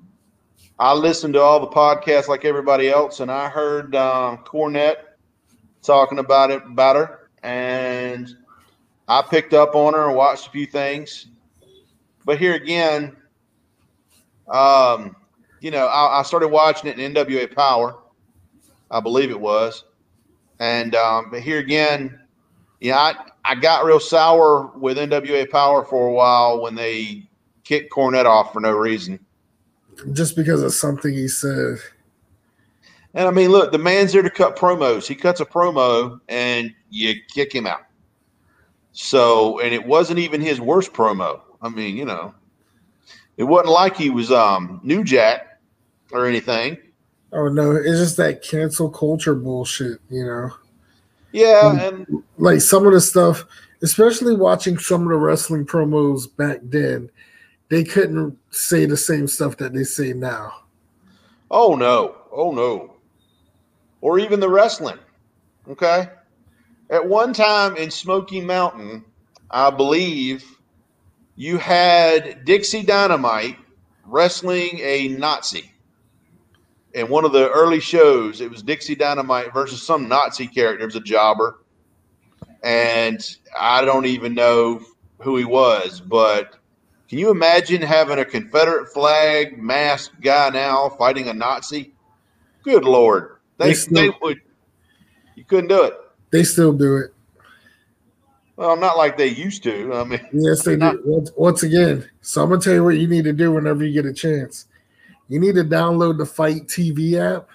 S2: I listen to all the podcasts like everybody else, and I heard um, Cornette talking about it about her, and I picked up on her and watched a few things. But here again, um, you know, I, I started watching it in NWA Power, I believe it was and um, but here again, yeah, I, I got real sour with NWA Power for a while when they kicked Cornette off for no reason.
S1: Just because of something he said.
S2: And I mean, look, the man's there to cut promos. He cuts a promo and you kick him out. So, and it wasn't even his worst promo. I mean, you know, it wasn't like he was um New Jack or anything.
S1: Oh no, it's just that cancel culture bullshit, you know.
S2: Yeah, and, and
S1: like some of the stuff, especially watching some of the wrestling promos back then, they couldn't say the same stuff that they say now.
S2: Oh no, oh no. Or even the wrestling. Okay. At one time in Smoky Mountain, I believe you had Dixie Dynamite wrestling a Nazi in one of the early shows, it was Dixie Dynamite versus some Nazi character. It was a jobber. And I don't even know who he was, but can you imagine having a Confederate flag masked guy now fighting a Nazi? Good lord, they,
S1: They
S2: they,
S1: still-
S2: would. You couldn't do it.
S1: They still do it.
S2: Well, not like they used to. I mean,
S1: Yes, they do. Once, once again, so I'm gonna tell you what you need to do whenever you get a chance. You need to download the FITE TV app.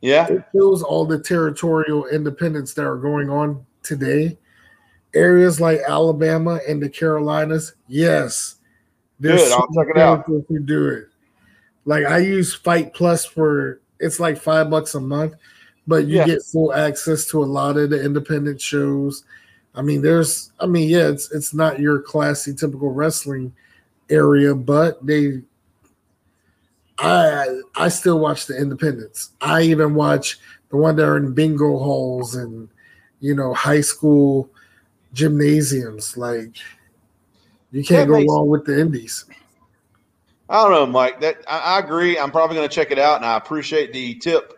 S2: yeah,
S1: It shows all the territorial independence that are going on today. Areas like Alabama and the Carolinas, yes.
S2: Good, I'll check it out.
S1: If you do it, like I use FITE+ for it's like five bucks a month, but you
S2: Yeah.
S1: get full access to a lot of the independent shows. I mean, there's, I mean, yeah, it's it's not your classy typical wrestling area, but they, I I still watch the independents. I even watch the one that are in bingo halls and you know high school gymnasiums. Like you can't
S2: That
S1: go
S2: makes-
S1: wrong with the indies.
S2: I don't know, Mike. That I, I agree. I'm probably going to check it out, and I appreciate the tip.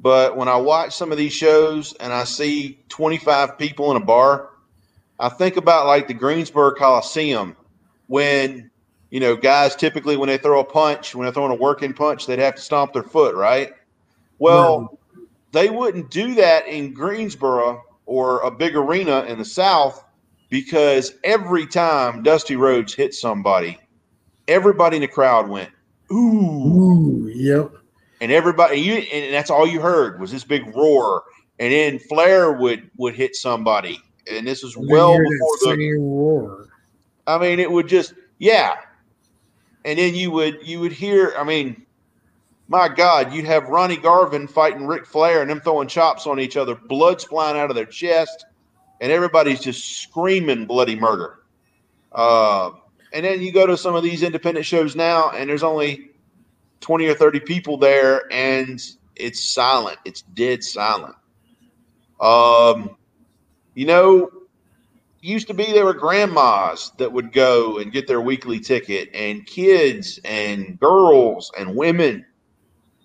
S2: But when I watch some of these shows and I see 25 people in a bar, I think about like the Greensboro Coliseum when you know guys typically when they throw a punch, when they're throwing a working punch, they'd have to stomp their foot, right? Well, they wouldn't do that in Greensboro or a big arena in the South because every time Dusty Rhodes hit somebody, everybody in the crowd went, ooh.
S1: Ooh, yep.
S2: And everybody you and that's all you heard was this big roar. And then Flair would would hit somebody. And this was
S1: And
S2: well before the
S1: roar.
S2: I mean, it would just yeah. And then you would you would hear. I mean, my God, you'd have Ronnie Garvin fighting Ric Flair and them throwing chops on each other, blood flying out of their chest, and everybody's just screaming bloody murder. Uh, and then you go to some of these independent shows now, and there's only twenty or thirty people there, and it's silent. It's dead silent. Um, you know, used to be there were grandmas that would go and get their weekly ticket and kids and girls and women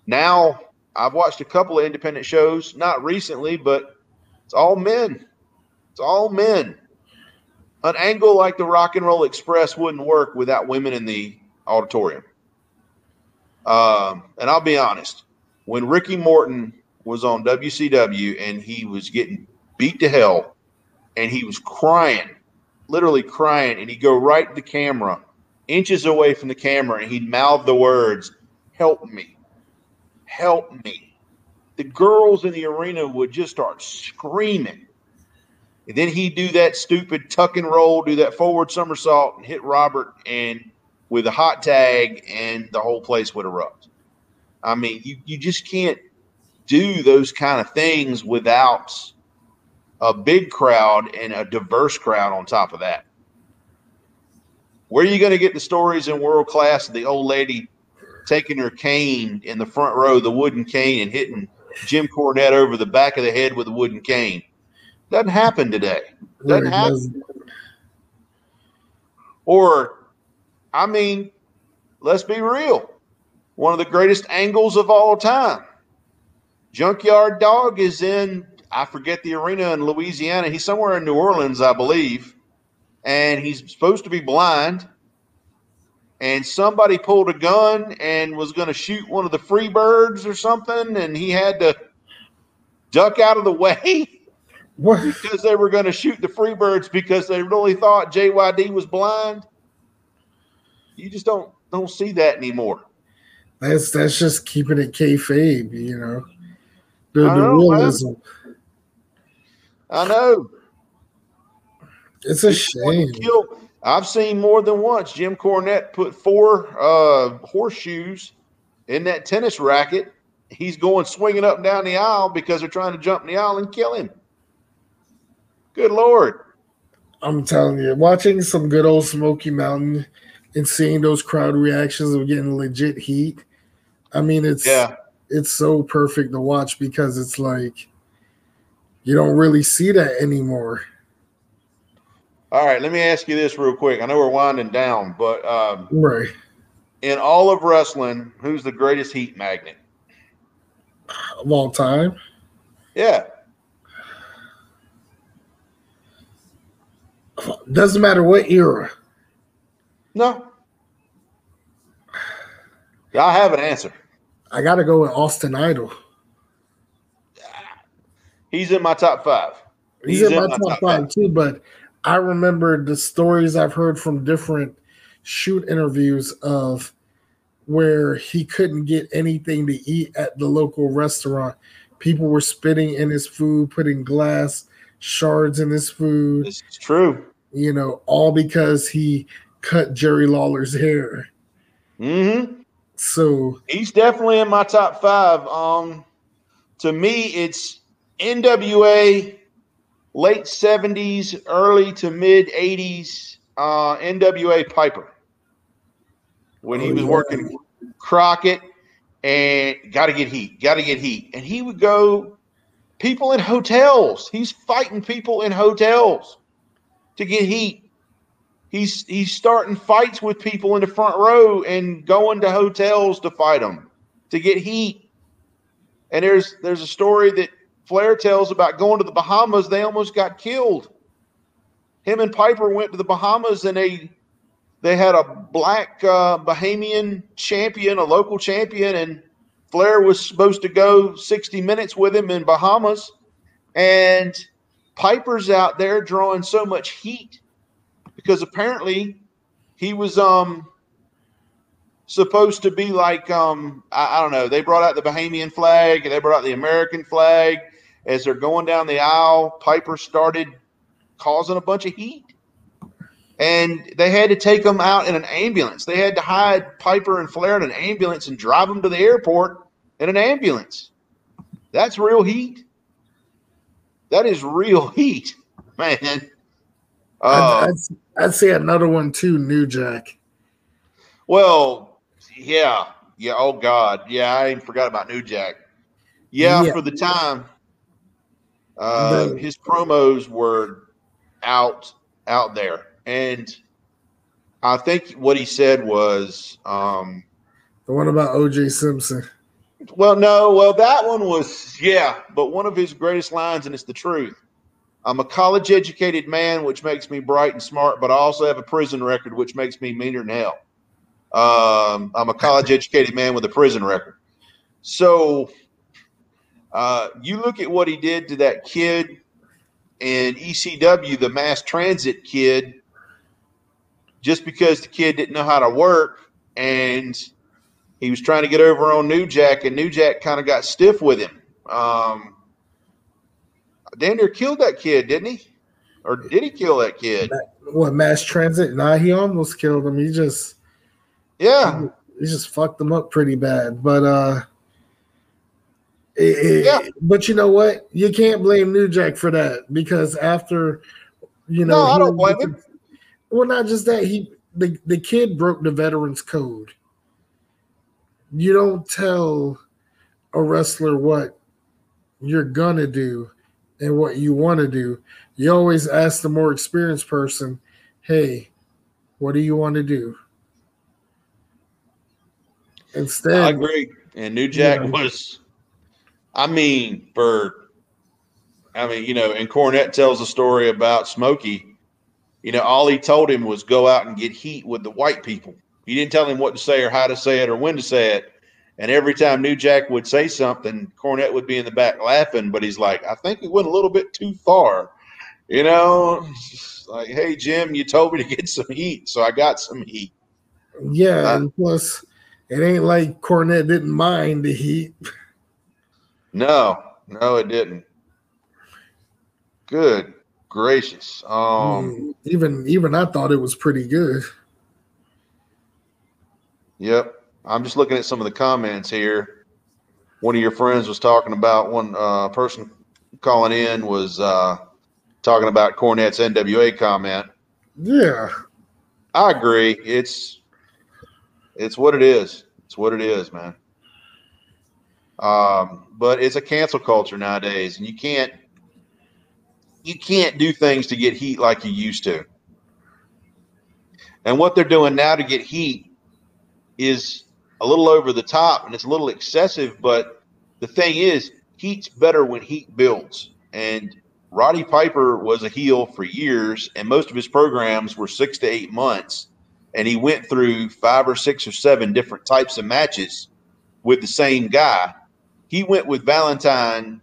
S2: now i've watched a couple of independent shows not recently but it's all men it's all men an angle like the rock and roll express wouldn't work without women in the auditorium. Um, and i'll be honest when ricky morton was on wcw and he was getting beat to hell and he was crying, literally crying, and he'd go right to the camera, inches away from the camera, and he'd mouth the words, "Help me, help me." The girls in the arena would just start screaming, and then he'd do that stupid tuck and roll, do that forward somersault, and hit Robert, and with a hot tag, and the whole place would erupt. I mean, you you just can't do those kind of things without a big crowd and a diverse crowd on top of that. Where are you going to get the stories in world class of the old lady taking her cane in the front row, the wooden cane, and hitting Jim Cornette over the back of the head with a wooden cane? Doesn't happen today. Doesn't happen. Or, I mean, let's be real. One of the greatest angles of all time. Junkyard Dog is in, I forget the arena in Louisiana. He's somewhere in New Orleans, I believe. And he's supposed to be blind. And somebody pulled a gun and was going to shoot one of the free birds or something. And he had to duck out of the *laughs* way.
S1: What?
S2: because they were going to shoot the Freebirds because they really thought JYD was blind. You just don't don't see that anymore.
S1: That's that's just keeping it kayfabe, you know. The,
S2: I
S1: the
S2: know, man.
S1: realism.
S2: I know.
S1: It's a shame.
S2: I've seen more than once. Jim Cornette put four uh, horseshoes in that tennis racket. He's going swinging up and down the aisle because they're trying to jump in the aisle and kill him. Good lord!
S1: I'm telling you, watching some good old Smoky Mountain and seeing those crowd reactions of getting legit heat. I mean, it's
S2: Yeah,
S1: it's so perfect to watch because it's like you don't really see that anymore.
S2: All right, let me ask you this real quick. I know we're winding down, but um,
S1: Right.
S2: in all of wrestling, who's the greatest heat magnet?
S1: Of all time.
S2: Yeah,
S1: Doesn't matter what era.
S2: No. I have an answer.
S1: I got to go with Austin Idol.
S2: He's in my top five.
S1: He's, He's in, in, my, top, top five, five too. But I remember the stories I've heard from different shoot interviews of where he couldn't get anything to eat at the local restaurant. People were spitting in his food, putting glass shards in his food.
S2: This is true.
S1: You know, all because he cut Jerry Lawler's hair.
S2: Mm-hmm.
S1: So
S2: he's definitely in my top five. Um, to me, it's NWA, late seventies, early to mid eighties. Uh, NWA Piper when he oh, was yeah. working Crockett and got to get heat, got to get heat, and he would go people in hotels. He's fighting people in hotels to get heat he's he's starting fights with people in the front row and going to hotels to fight them to get heat. And there's there's a story that Flair tells about going to the Bahamas. They almost got killed. Him and Piper went to the Bahamas and they they had a black uh, Bahamian champion, a local champion, and Flair was supposed to go 60 minutes with him in Bahamas. And Piper's out there drawing so much heat because apparently he was um supposed to be like um I, I, don't know they brought out the bahamian flag they brought out the american flag. As they're going down the aisle piper started causing a bunch of heat. And they had to take them out in an ambulance. They had to hide piper and flair in an ambulance and drive them to the airport in an ambulance that's real heat that is real *laughs* heat man
S1: uh, I'd, I'd, I'd say another one too, New Jack.
S2: Well, yeah, yeah. Oh God, yeah. I even forgot about New Jack. Yeah, yeah. for the time, uh, his promos were out out there, and I think what he said was um,
S1: the one about O.J. Simpson.
S2: Well, no, well that one was yeah, but one of his greatest lines, and it's the truth. I'm a college educated man, which makes me bright and smart, but I also have a prison record, which makes me meaner than hell. Um, I'm a college educated man with a prison record. So uh, you look at what he did to that kid in ECW, the mass transit kid, just because the kid didn't know how to work and he was trying to get over on New Jack, and New Jack kind of got stiff with him. Um, Daniel killed that kid, didn't he? Or did he kill that kid?
S1: What mass transit? Nah, he almost killed him. He just
S2: yeah,
S1: he, he just fucked him up pretty bad. But uh, it, yeah. but you know what? You can't blame New Jack for that because after you know,
S2: no, I don't blame him.
S1: Well, not just that he the the kid broke the veterans code. You don't tell a wrestler what you're gonna do and what you want to do. You always ask the more experienced person, hey, what do you want to do? Instead,
S2: I agree. And New Jack was, I mean, for, I mean, you know, and Cornette tells a story about Smoky. You know, all he told him was go out and get heat with the white people. He didn't tell him what to say or how to say it or when to say it. And every time New Jack would say something, Cornette would be in the back laughing, but he's like, I think he went a little bit too far. You know, like, hey, Jim, you told me to get some heat, so I got some heat.
S1: Yeah, uh, and plus, it ain't like Cornette didn't mind the heat.
S2: No, no, it didn't. Good gracious. Um,
S1: mm, even even I thought it was pretty good.
S2: Yep. I'm just looking at some of the comments here. One of your friends was talking about one uh, person calling in was uh, talking about Cornette's NWA comment.
S1: Yeah,
S2: I agree. It's it's what it is. It's what it is, man. Um, but it's a cancel culture nowadays, and you can't you can't do things to get heat like you used to. And what they're doing now to get heat is a little over the top and it's a little excessive. But the thing is, heat's better when heat builds. And Roddy Piper was a heel for years, and most of his programs were six to eight months. And he went through five or six or seven different types of matches with the same guy. He went with Valentine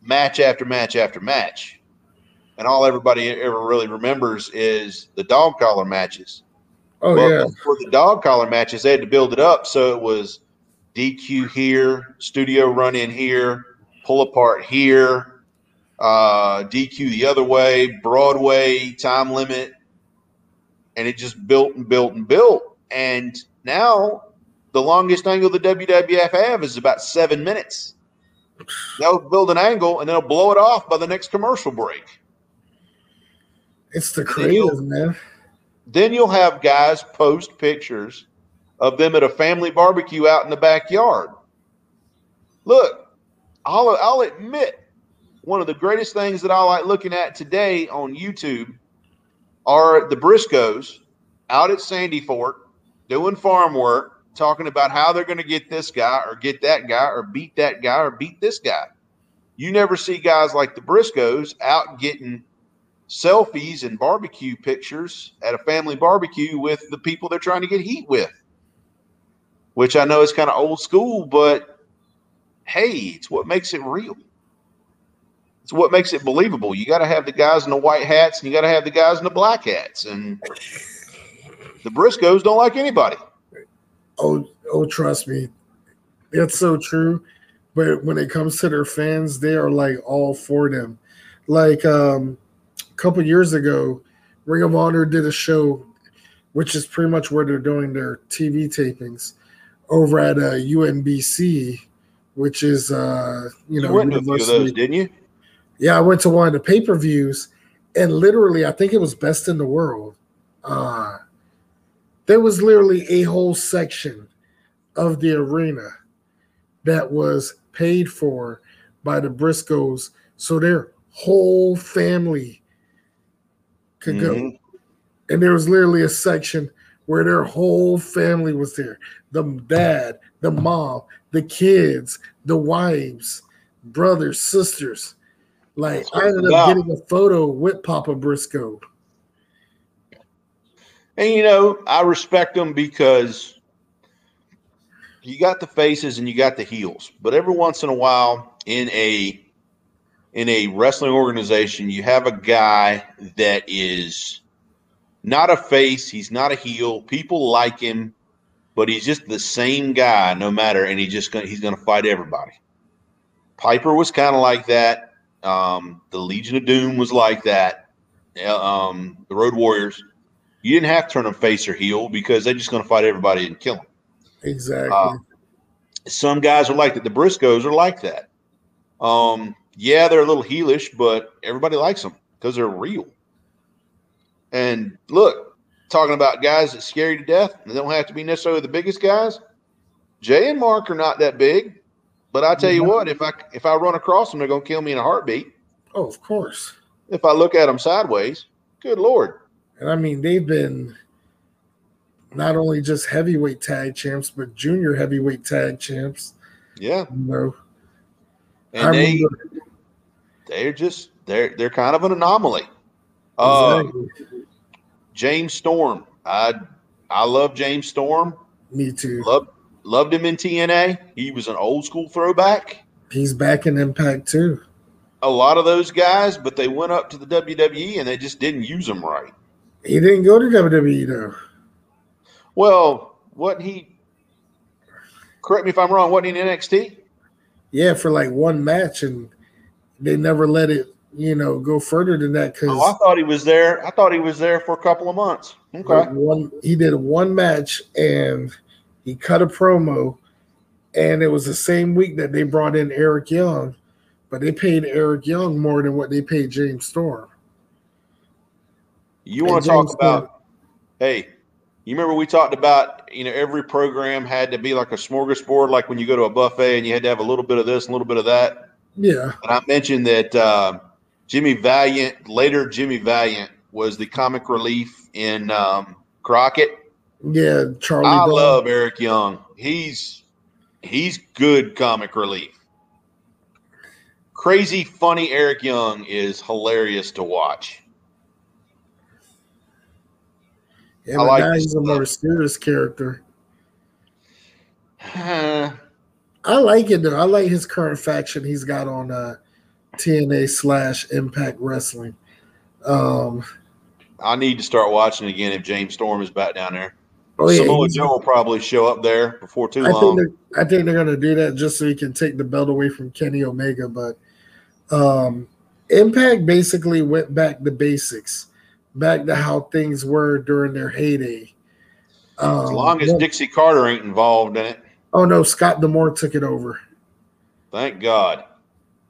S2: match after match after match. And all everybody ever really remembers is the dog collar matches.
S1: Oh
S2: Well,
S1: yeah,
S2: For the dog collar matches, they had to build it up. So it was DQ here, studio run in here, pull apart here, uh, DQ the other way, Broadway, time limit. And it just built and built and built. And now the longest angle the WWF have is about seven minutes. They'll build an angle and they'll blow it off by the next commercial break.
S1: it's the creative man.
S2: Then you'll have guys post pictures of them at a family barbecue out in the backyard. Look, I'll, I'll admit one of the greatest things that I like looking at today on YouTube are the Briscoes out at Sandy Fort doing farm work, talking about how they're going to get this guy or get that guy or beat that guy or beat this guy. You never see guys like the Briscoes out getting selfies and barbecue pictures at a family barbecue with the people they're trying to get heat with. Which I know is kind of old school, but hey, it's what makes it real. It's what makes it believable. You got to have the guys in the white hats and you got to have the guys in the black hats. And the Briscoes don't like anybody.
S1: Oh, oh, trust me, it's so true. But when it comes to their fans, they are like all for them. Like um, a couple years ago, Ring of Honor did a show, which is pretty much where they're doing their TV tapings over at uh, UMBC, which is uh, you
S2: You
S1: know
S2: went to a few of those, didn't you?
S1: Yeah, I went to one of the pay per views, and literally, I think it was Best in the World. Uh, there was literally a whole section of the arena that was paid for by the Briscoes, so their whole family could go.
S2: Mhm.
S1: And there was literally a section where their whole family was there the dad, the mom, the kids, the wives, brothers, sisters. Like, I ended up getting a photo with Papa Briscoe.
S2: And you know, I respect them because you got the faces and you got the heels. But every once in a while in a in a wrestling organization, you have a guy that is not a face, he's not a heel. People like him, but he's just the same guy no matter and he just gonna, he's going to fight everybody. Piper was kind of like that. Um, the Legion of Doom was like that. Um, the Road Warriors you didn't have to turn them face or heel because they're just going to fight everybody and kill them.
S1: Exactly.
S2: Uh, Some guys are like that. The Briscoes are like that. Um, yeah, they're a little heelish, but everybody likes them because they're real. And look, talking about guys that scare you to death, they don't have to be necessarily the biggest guys. Jay and Mark are not that big, but I tell you
S1: Mhm.
S2: what, if I if I run across them, they're going to kill me in a heartbeat.
S1: oh, of course.
S2: If I look at them sideways, good lord.
S1: And I mean, they've been not only just heavyweight tag champs, but junior heavyweight tag champs.
S2: Yeah,
S1: You know,
S2: and
S1: I
S2: they
S1: remember
S2: they're just they're they're kind of an anomaly. Uh. James Storm, I I love James Storm.
S1: me too.
S2: Loved loved him in TNA. He was an old school throwback.
S1: He's back in Impact too.
S2: A lot of those guys, but they went up to the WWE and they just didn't use them right.
S1: He didn't go to WWE though.
S2: Well, what he correct me if I'm wrong. Wasn't he in NXT?
S1: Yeah, for like one match, and they never let it, you know, go further than that because
S2: Oh, I thought he was there. I thought he was there for a couple of months. Okay.
S1: one he did one match and he cut a promo, and it was the same week that they brought in Eric Young, but they paid Eric Young more than what they paid James Storm.
S2: You want to talk about? Hey, you remember we talked about you know every program had to be like a smorgasbord, like when you go to a buffet and you had to have a little bit of this, a little bit of that.
S1: Yeah,
S2: And I mentioned that uh, Jimmy Valiant, later Jimmy Valiant, was the comic relief in um, Crockett.
S1: yeah, Charlie.
S2: I
S1: Brown.
S2: love Eric Young. He's he's good comic relief. crazy, funny Eric Young is hilarious to watch.
S1: Yeah, but
S2: like
S1: now he's a more serious character. *sighs* I like it though. I like his current faction he's got on uh, TNA slash Impact Wrestling. Um,
S2: I need to start watching again if James Storm is back down there.
S1: oh yeah,
S2: Samoa Joe will probably show up there before too
S1: I think
S2: long.
S1: they're, I think they're gonna do that just so he can take the belt away from Kenny Omega. But um, Impact basically went back to basics, back to how things were during their heyday. Um,
S2: As long as Dixie Carter ain't involved in it,
S1: oh no, Scott D'Amore took it over.
S2: thank God.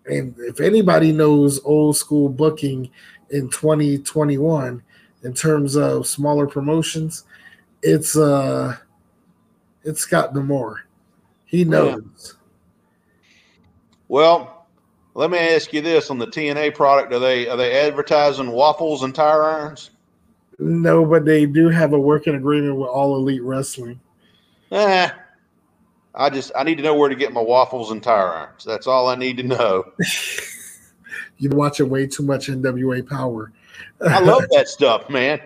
S1: And if anybody knows old school booking in 2021 in terms of smaller promotions, it's uh it's Scott D'Amore. He knows.
S2: Well, let me ask you this: on the TNA product, are they are they advertising waffles and tire irons?
S1: No, but they do have a working agreement with All Elite Wrestling.
S2: Eh, I just I need to know where to get my waffles and tire irons. That's all I need to know. *laughs*
S1: You're watching way too much NWA Power.
S2: I love that stuff, man.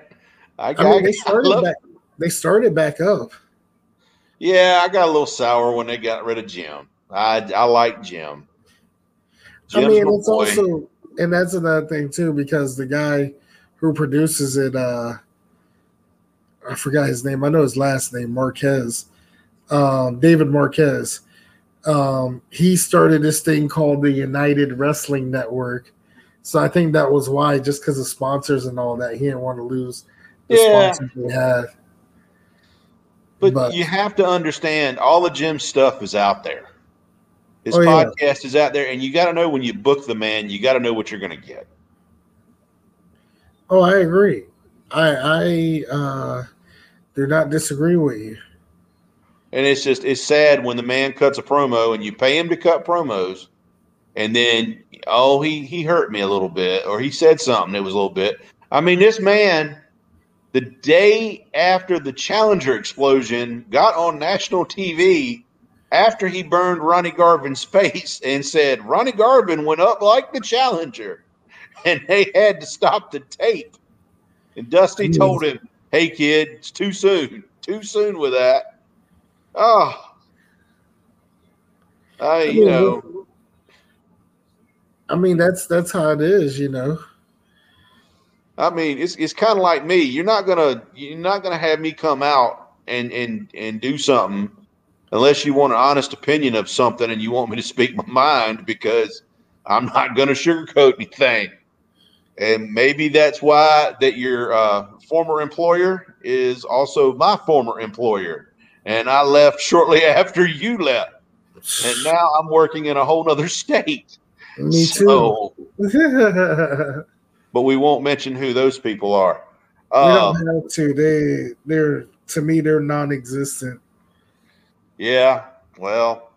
S2: I,
S1: I mean, they
S2: I
S1: started
S2: love-
S1: back. They started back up.
S2: Yeah, I got a little sour when they got rid of Jim. I I like Jim.
S1: I mean, it's
S2: boy.
S1: also, and that's another thing too, because the guy who produces it, uh, I forgot his name. I know his last name, Marquez, um, David Marquez. Um, he started this thing called the United Wrestling Network. So I think that was why, just because of sponsors and all that, he didn't want to lose the
S2: Yeah.
S1: sponsors he had.
S2: But,
S1: But-
S2: you have to understand all of Jim's stuff is out there. His
S1: Oh, yeah.
S2: podcast is out there, and you got to know when you book the man, you got to know what you're going to get.
S1: Oh, I agree. I I uh, do not disagree with you.
S2: And it's just it's sad when the man cuts a promo and you pay him to cut promos, and then oh he he hurt me a little bit or he said something it was a little bit. I mean, this man, the day after the Challenger explosion, got on national TV after he burned Ronnie Garvin's *laughs* face and said Ronnie Garvin went up like the Challenger, *laughs* and they had to stop the tape. And Dusty told him, "Hey kid, it's too soon. Too soon with that." Oh, I you know,
S1: I mean, that's that's how it is, you know.
S2: I mean, it's it's kind of like me. You're not gonna you're not gonna have me come out and and and do something unless you want an honest opinion of something and you want me to speak my mind because I'm not gonna sugarcoat anything. And maybe that's why that your uh, former employer is also my former employer, and I left shortly *laughs* after you left, and *sighs* now I'm working in a whole other state.
S1: Me too.
S2: So, *laughs*
S1: we
S2: but we won't mention who those people are.
S1: We don't
S2: Um,
S1: have to. They they're to me they're non-existent.
S2: yeah, well,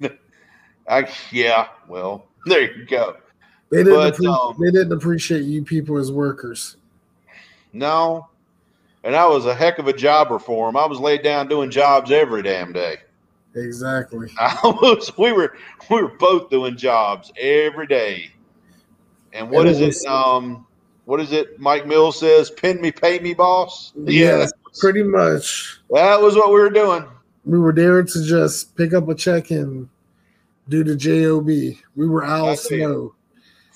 S2: *laughs* I yeah, well, there you go.
S1: They didn't
S2: But,
S1: appre-
S2: um,
S1: they didn't appreciate you people as workers.
S2: No, and I was a heck of a jobber for him. I was laid down doing jobs every damn day.
S1: Exactly. *laughs*
S2: I was. We were. We were both doing jobs every day. And what
S1: And
S2: is
S1: it?
S2: Um, what is it? Mike Mills says, "Pin me, pay me, boss."
S1: Yeah, pretty much.
S2: that was what we were doing.
S1: We were there to just pick up a check and do the job. We were Al. Snow.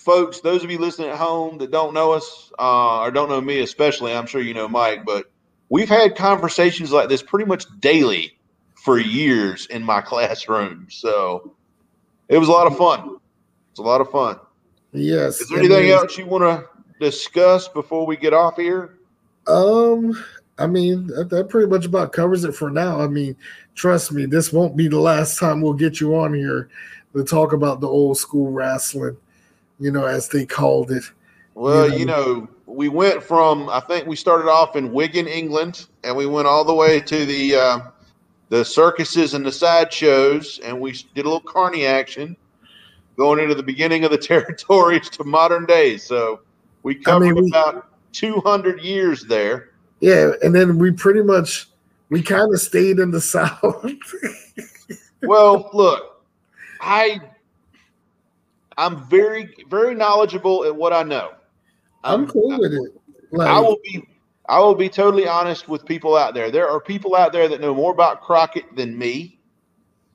S2: Folks, those of you listening at home that don't know us uh, or don't know me, especially, I'm sure you know Mike, but we've had conversations like this pretty much daily for years in my *laughs* classroom. So it was a lot of fun. It's a lot of fun.
S1: Yes.
S2: Is there anything
S1: there's-
S2: else you want to discuss before we get off here?
S1: Um, I mean, that, that pretty much about covers it for now. I mean, trust me, this won't be the last time we'll get you on here to talk about the old school wrestling, you know, as they called it.
S2: Well,
S1: Yeah.
S2: you know, we went from I think we started off in Wigan, England, and we went all the way to the uh, the circuses and the sideshows, and we did a little carny action, going into the beginning of the *laughs* territories to modern days. So we
S1: I mean,
S2: covered
S1: we-
S2: about two hundred years there.
S1: Yeah, and then we pretty much we kind of stayed in the *laughs* south.
S2: Well, look, I I'm very very knowledgeable at what I know.
S1: I'm, cool with it.
S2: Like, I will be I will be totally honest with people out there. There are people out there that know more about Crockett than me,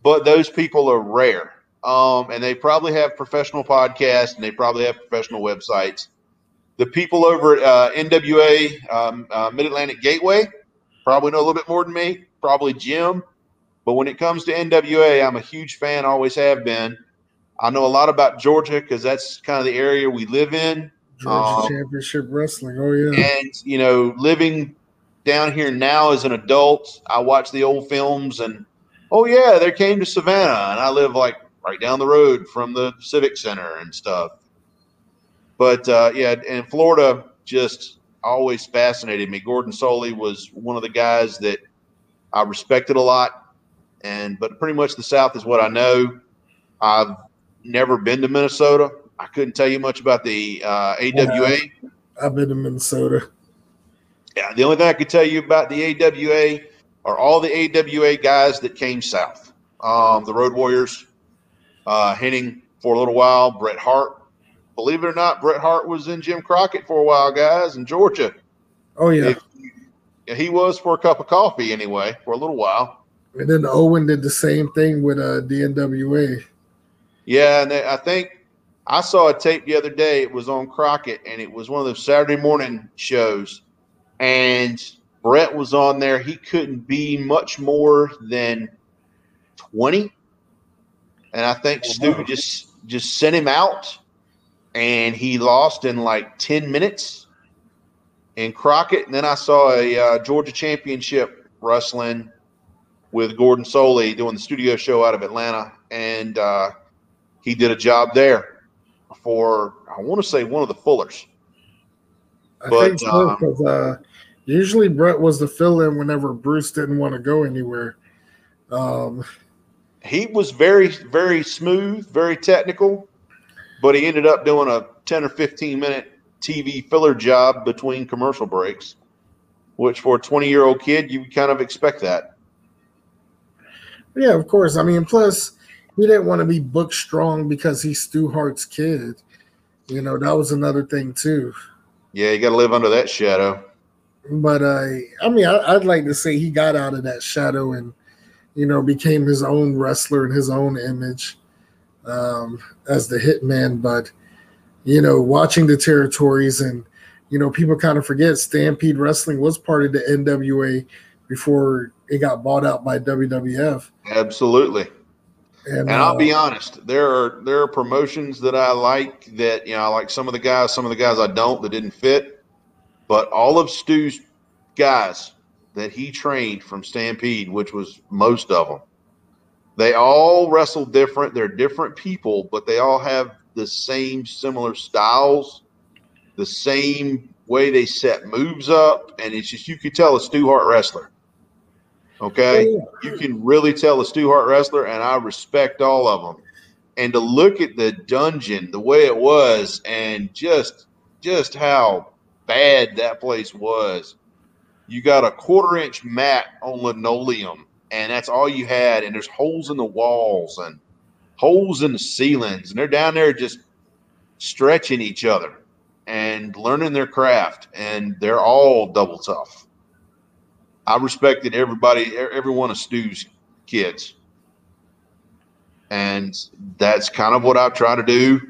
S2: but those people are rare. Um, and they probably have professional podcasts and they probably have professional websites. The people over at uh, NWA um, uh, Mid Atlantic Gateway probably know a little bit more than me, probably Jim. But when it comes to NWA, I'm a huge fan, always have been. I know a lot about Georgia because that's kind of the area we live in.
S1: Georgia um, Championship Wrestling. Oh yeah.
S2: And you know, living down here now as an adult, I watch the old films and oh yeah, they came to Savannah, and I live like right down the road from the Civic Center and stuff. But uh, yeah, and Florida just always fascinated me. Gordon Solie was one of the guys that I respected a lot, and but pretty much the South is what I know. I've never been to Minnesota. I couldn't tell you much about the uh, AWA.
S1: I've been to Minnesota.
S2: Yeah, the only thing I could tell you about the AWA are all the AWA guys that came south. Um, the Road Warriors, uh, Hennig for a little while, Bret Hart. Believe it or not, Bret Hart was in Jim Crockett for a while, guys, in Georgia.
S1: Oh yeah,
S2: if, he was for a cup of coffee anyway for a little while.
S1: And then Owen did the same thing with uh, the NWA.
S2: Yeah, and I think I saw a tape the other day. It was on Crockett, and it was one of those Saturday morning shows. And Bret was on there. He couldn't be much more than 20. And I think Stu just just sent him out and he lost in like 10 minutes in Crockett. And then I saw a uh, Georgia Championship wrestling with Gordon Solie doing the studio show out of Atlanta. And uh, he did a job there for, I want to say, one of the Fullers.
S1: I but, think so, because uh, usually Bret was the fill in whenever Bruce didn't want to go anywhere. Um,
S2: he was very, very smooth, very technical, but he ended up doing a 10 or 15 minute TV filler job between commercial breaks, which for a 20 year old kid, you kind of expect that.
S1: Yeah, of course. I mean, plus, he didn't want to be book strong because he's Stu Hart's kid. You know, that was another thing, too.
S2: Yeah, you got to live under that shadow.
S1: But uh, I mean, I, would like to say he got out of that shadow and you know became his own wrestler in his own image um, as the hitman. But you know, watching the territories and you know, people kind of forget Stampede Wrestling was part of the NWA before it got bought out by WWF.
S2: Absolutely. And, and I'll uh, be honest, there are there are promotions that I like that you know I like some of the guys, some of the guys I don't that didn't fit. But all of Stu's guys that he trained from Stampede, which was most of them, they all wrestle different. They're different people, but they all have the same similar styles, the same way they set moves up, and it's just you could tell a Stu Hart wrestler. Okay, you can really tell a Stu Hart wrestler, and I respect all of them. And to look at the dungeon, the way it was, and just just how bad that place was. You got a quarter inch mat on linoleum, and that's all you had. And there's holes in the walls and holes in the ceilings, and they're down there just stretching each other and learning their craft. And they're all double tough. I respected everybody, every one of Stu's kids. And that's kind of what I try to do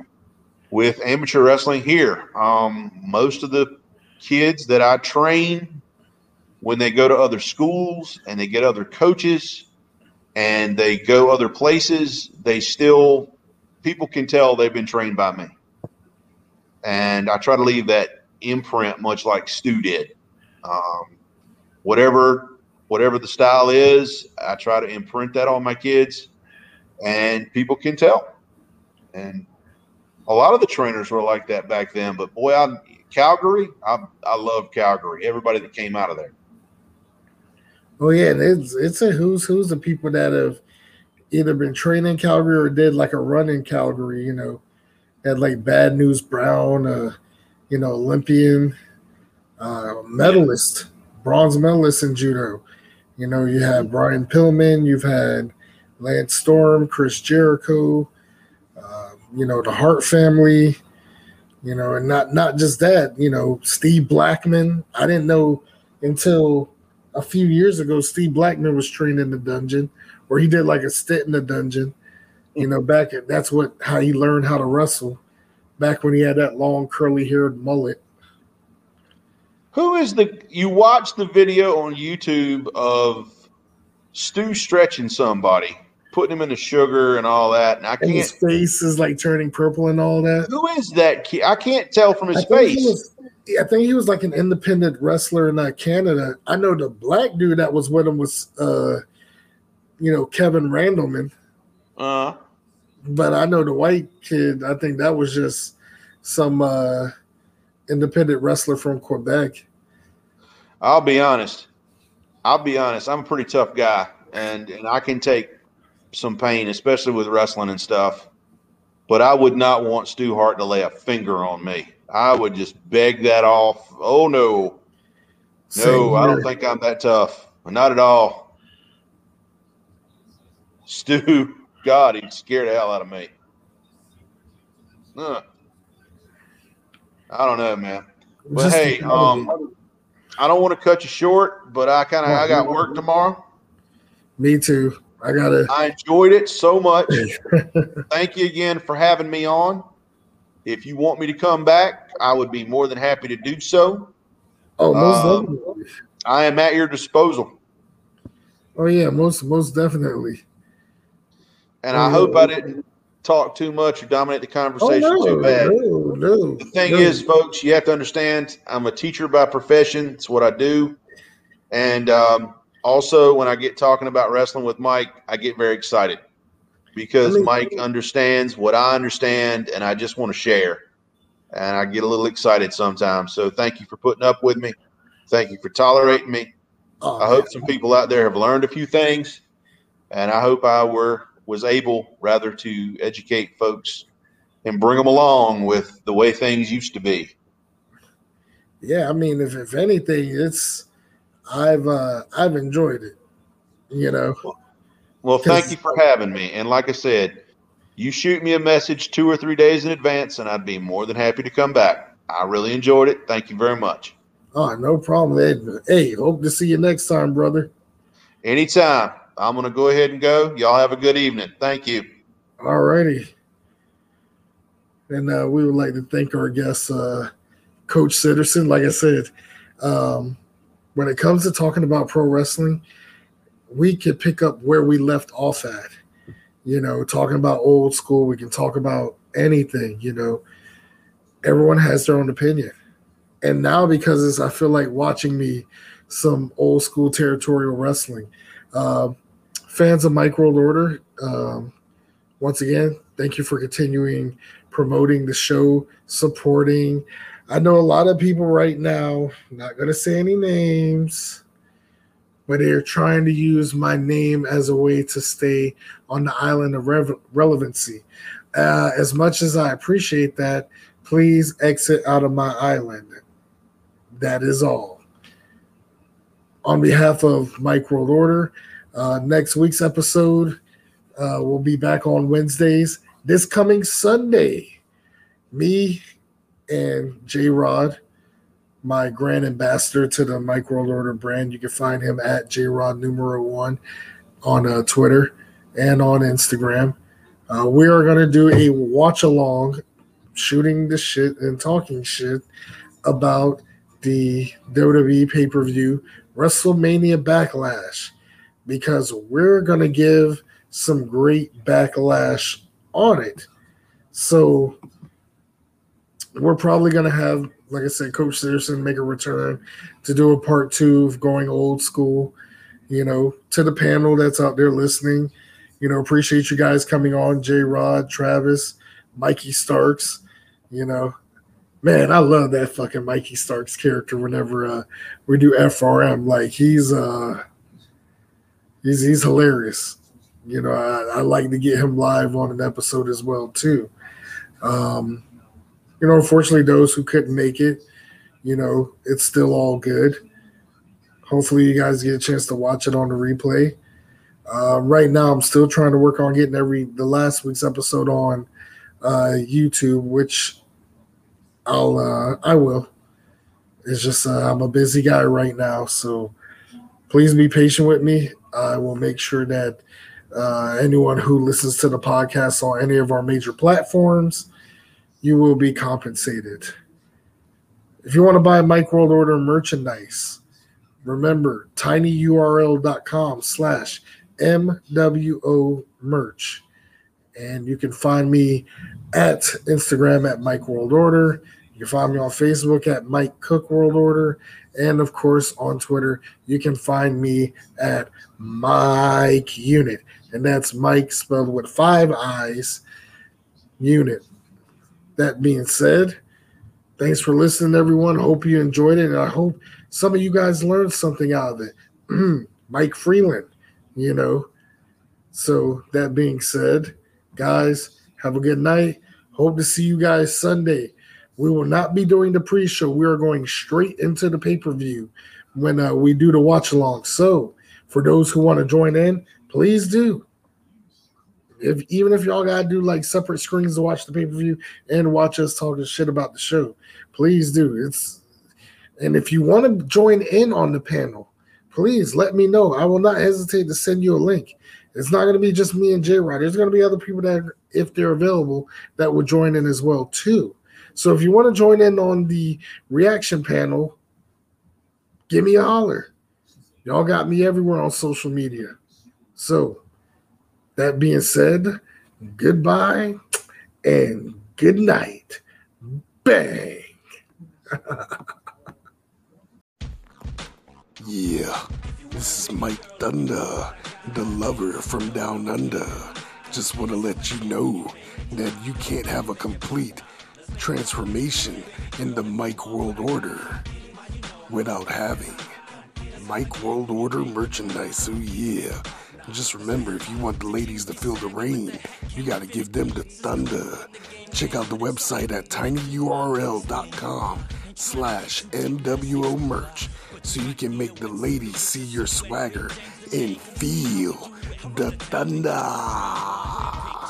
S2: with amateur wrestling here. Um, most of the kids that I train when they go to other schools and they get other coaches and they go other places, they still people can tell they've been trained by me. And I try to leave that imprint much like Stu did. Um, whatever whatever the style is, I try to imprint that on my kids and people can tell. And a lot of the trainers were like that back then, but boy, I Calgary, I I love Calgary. Everybody that came out of there.
S1: Oh yeah, it's it's a who's who's the people that have either been training Calgary or did like a run in Calgary. You know, had like Bad News Brown, uh, you know, Olympian, uh, medalist, bronze medalist in judo. You know, you had Brian Pillman, you've had Lance Storm, Chris Jericho, uh, you know, the Hart family, you know, and not not just that, you know, Steve Blackman. I didn't know until a few years ago Steve Blackman was trained in the dungeon, or he did like a stint in the dungeon. You know, back at that's what how he learned how to wrestle back when he had that long curly haired mullet.
S2: Who is the you watch the video on YouTube of Stu stretching somebody, putting him in the sugar and all that, and I can't.
S1: his face is like turning purple and all that.
S2: Who is that kid? I can't tell from his
S1: I
S2: face.
S1: was, I think he was like an independent wrestler in uh, Canada. I know the black dude that was with him was, uh, you know, Kevin Randleman.
S2: Uh,
S1: But I know the white kid. I think that was just some uh, independent wrestler from Quebec.
S2: I'll be honest. I'll be honest. I'm a pretty tough guy, and and I can take some pain, especially with wrestling and stuff. But I would not want Stu Hart to lay a finger on me. I would just beg that off. Oh no, no, I don't think I'm that tough. Not at all. Stu, *laughs* God, he'd scare the hell out of me. Huh. I don't know, man. But
S1: Just
S2: hey, um, I don't want to cut you short, but I kind of I got work *laughs* tomorrow.
S1: me too. I gotta.
S2: I enjoyed it so much. *laughs* Thank you again for having me on. If you want me to come back, I would be more than happy to do so.
S1: Oh, most
S2: Um,
S1: definitely.
S2: I am at your disposal,
S1: Oh yeah, most most definitely.
S2: and I hope I didn't talk too much or dominate the
S1: Oh
S2: conversation
S1: no,
S2: too bad.
S1: no, no.
S2: The thing is, folks, you have to understand I'm a teacher by profession. It's what I do. And um, also, when I get talking about wrestling with Mike, I get very excited because
S1: I mean-
S2: Mike understands what I understand, and I just want to share. And I get a little excited sometimes. So, thank you for putting up with me. Thank you for tolerating me.
S1: Oh,
S2: I hope some people out there have learned a few things, and I hope I were was able rather to educate folks and bring them along with the way things used to be.
S1: yeah. I mean, if if anything, it's I've uh I've enjoyed it. You know.
S2: Well, thank you for having me. And like I said, you shoot me a message two or three days in advance, and I'd be more than happy to come back. I really enjoyed it. Thank you very much.
S1: Oh, no problem. Ed. Hey, hope to see you next time, brother.
S2: Anytime. I'm going to go ahead and go. Y'all have a good evening. Thank you.
S1: All righty. And uh, we would like to thank our guest, uh, Coach Sitterson. Like I said, um, when it comes to talking about pro wrestling, we could pick up where we left off at. You know, talking about old school, we can talk about anything. You know, everyone has their own opinion. And now, because it's, I feel like watching me some old school territorial wrestling. Um, fans of Mike World Order, um, once again, thank you for continuing promoting the show, supporting. I know a lot of people right now, not going to say any names, but they're trying to use my name as a way to stay on the island of relevancy. Uh, as much as I appreciate that, please exit out of my island. That is all. On behalf of Mike World Order, uh, next week's episode uh, will be back on Wednesdays. This coming Sunday, me and J Rod, my grand ambassador to the Mike World Order brand, you can find him at J Rod numero one on uh, Twitter and on Instagram. Uh, we are going to do a watch along, shooting the shit and talking shit about the WWE pay per view WrestleMania Backlash because we're going to give some great backlash on it. So we're probably going to have, like I said, Coach Sitterson make a return to do a part two of going old school. You know, to the panel that's out there listening, you know, appreciate you guys coming on. J Rod, Travis, Mikey Starks, you know, man, I love that fucking Mikey Starks character whenever uh, we do FRM. Like he's uh he's he's hilarious. You know, I, I like to get him live on an episode as well too. Um, you know, unfortunately, those who couldn't make it, you know, it's still all good. Hopefully, you guys get a chance to watch it on the replay. Uh, right now, I'm still trying to work on getting every the last week's episode on uh, YouTube, which I'll uh, I will. It's just uh, I'm a busy guy right now, so please be patient with me. I will make sure that uh, anyone who listens to the podcast on any of our major platforms, you will be compensated. If you want to buy Mike World Order merchandise, remember tinyurl.com slash MWO merch. And you can find me at Instagram at Mike World Order. You can find me on Facebook at Mike Cook World Order. And of course, on Twitter, you can find me at Mike Unit. And that's Mike spelled with five I's, Unit. That being said, thanks for listening, everyone. Hope you enjoyed it. And I hope some of you guys learned something out of it. *clears throat* Mike Freeland, you know. So, that being said, guys, have a good night. Hope to see you guys Sunday. We will not be doing the pre show. We are going straight into the pay per view when uh, we do the watch along. So, for those who want to join in, please do. If even if y'all gotta do like separate screens to watch the pay per view and watch us talking shit about the show, please do. It's and if you want to join in on the panel, please let me know. I will not hesitate to send you a link. It's not going to be just me and J Rod. There's going to be other people that, if they're available, that will join in as well too. So if you want to join in on the reaction panel, give me a holler. Y'all got me everywhere on social media. So that being said, goodbye and good night. Bang. *laughs*
S3: Yeah, this is Mike Thunder, the lover from down under. Just want to let you know that you can't have a complete transformation in the Mike World Order without having Mike World Order merchandise. So, yeah, just remember if you want the ladies to feel the rain, you got to give them the thunder. Check out the website at tinyurl.com slash MWO merch so you can make the ladies see your swagger and feel the thunder.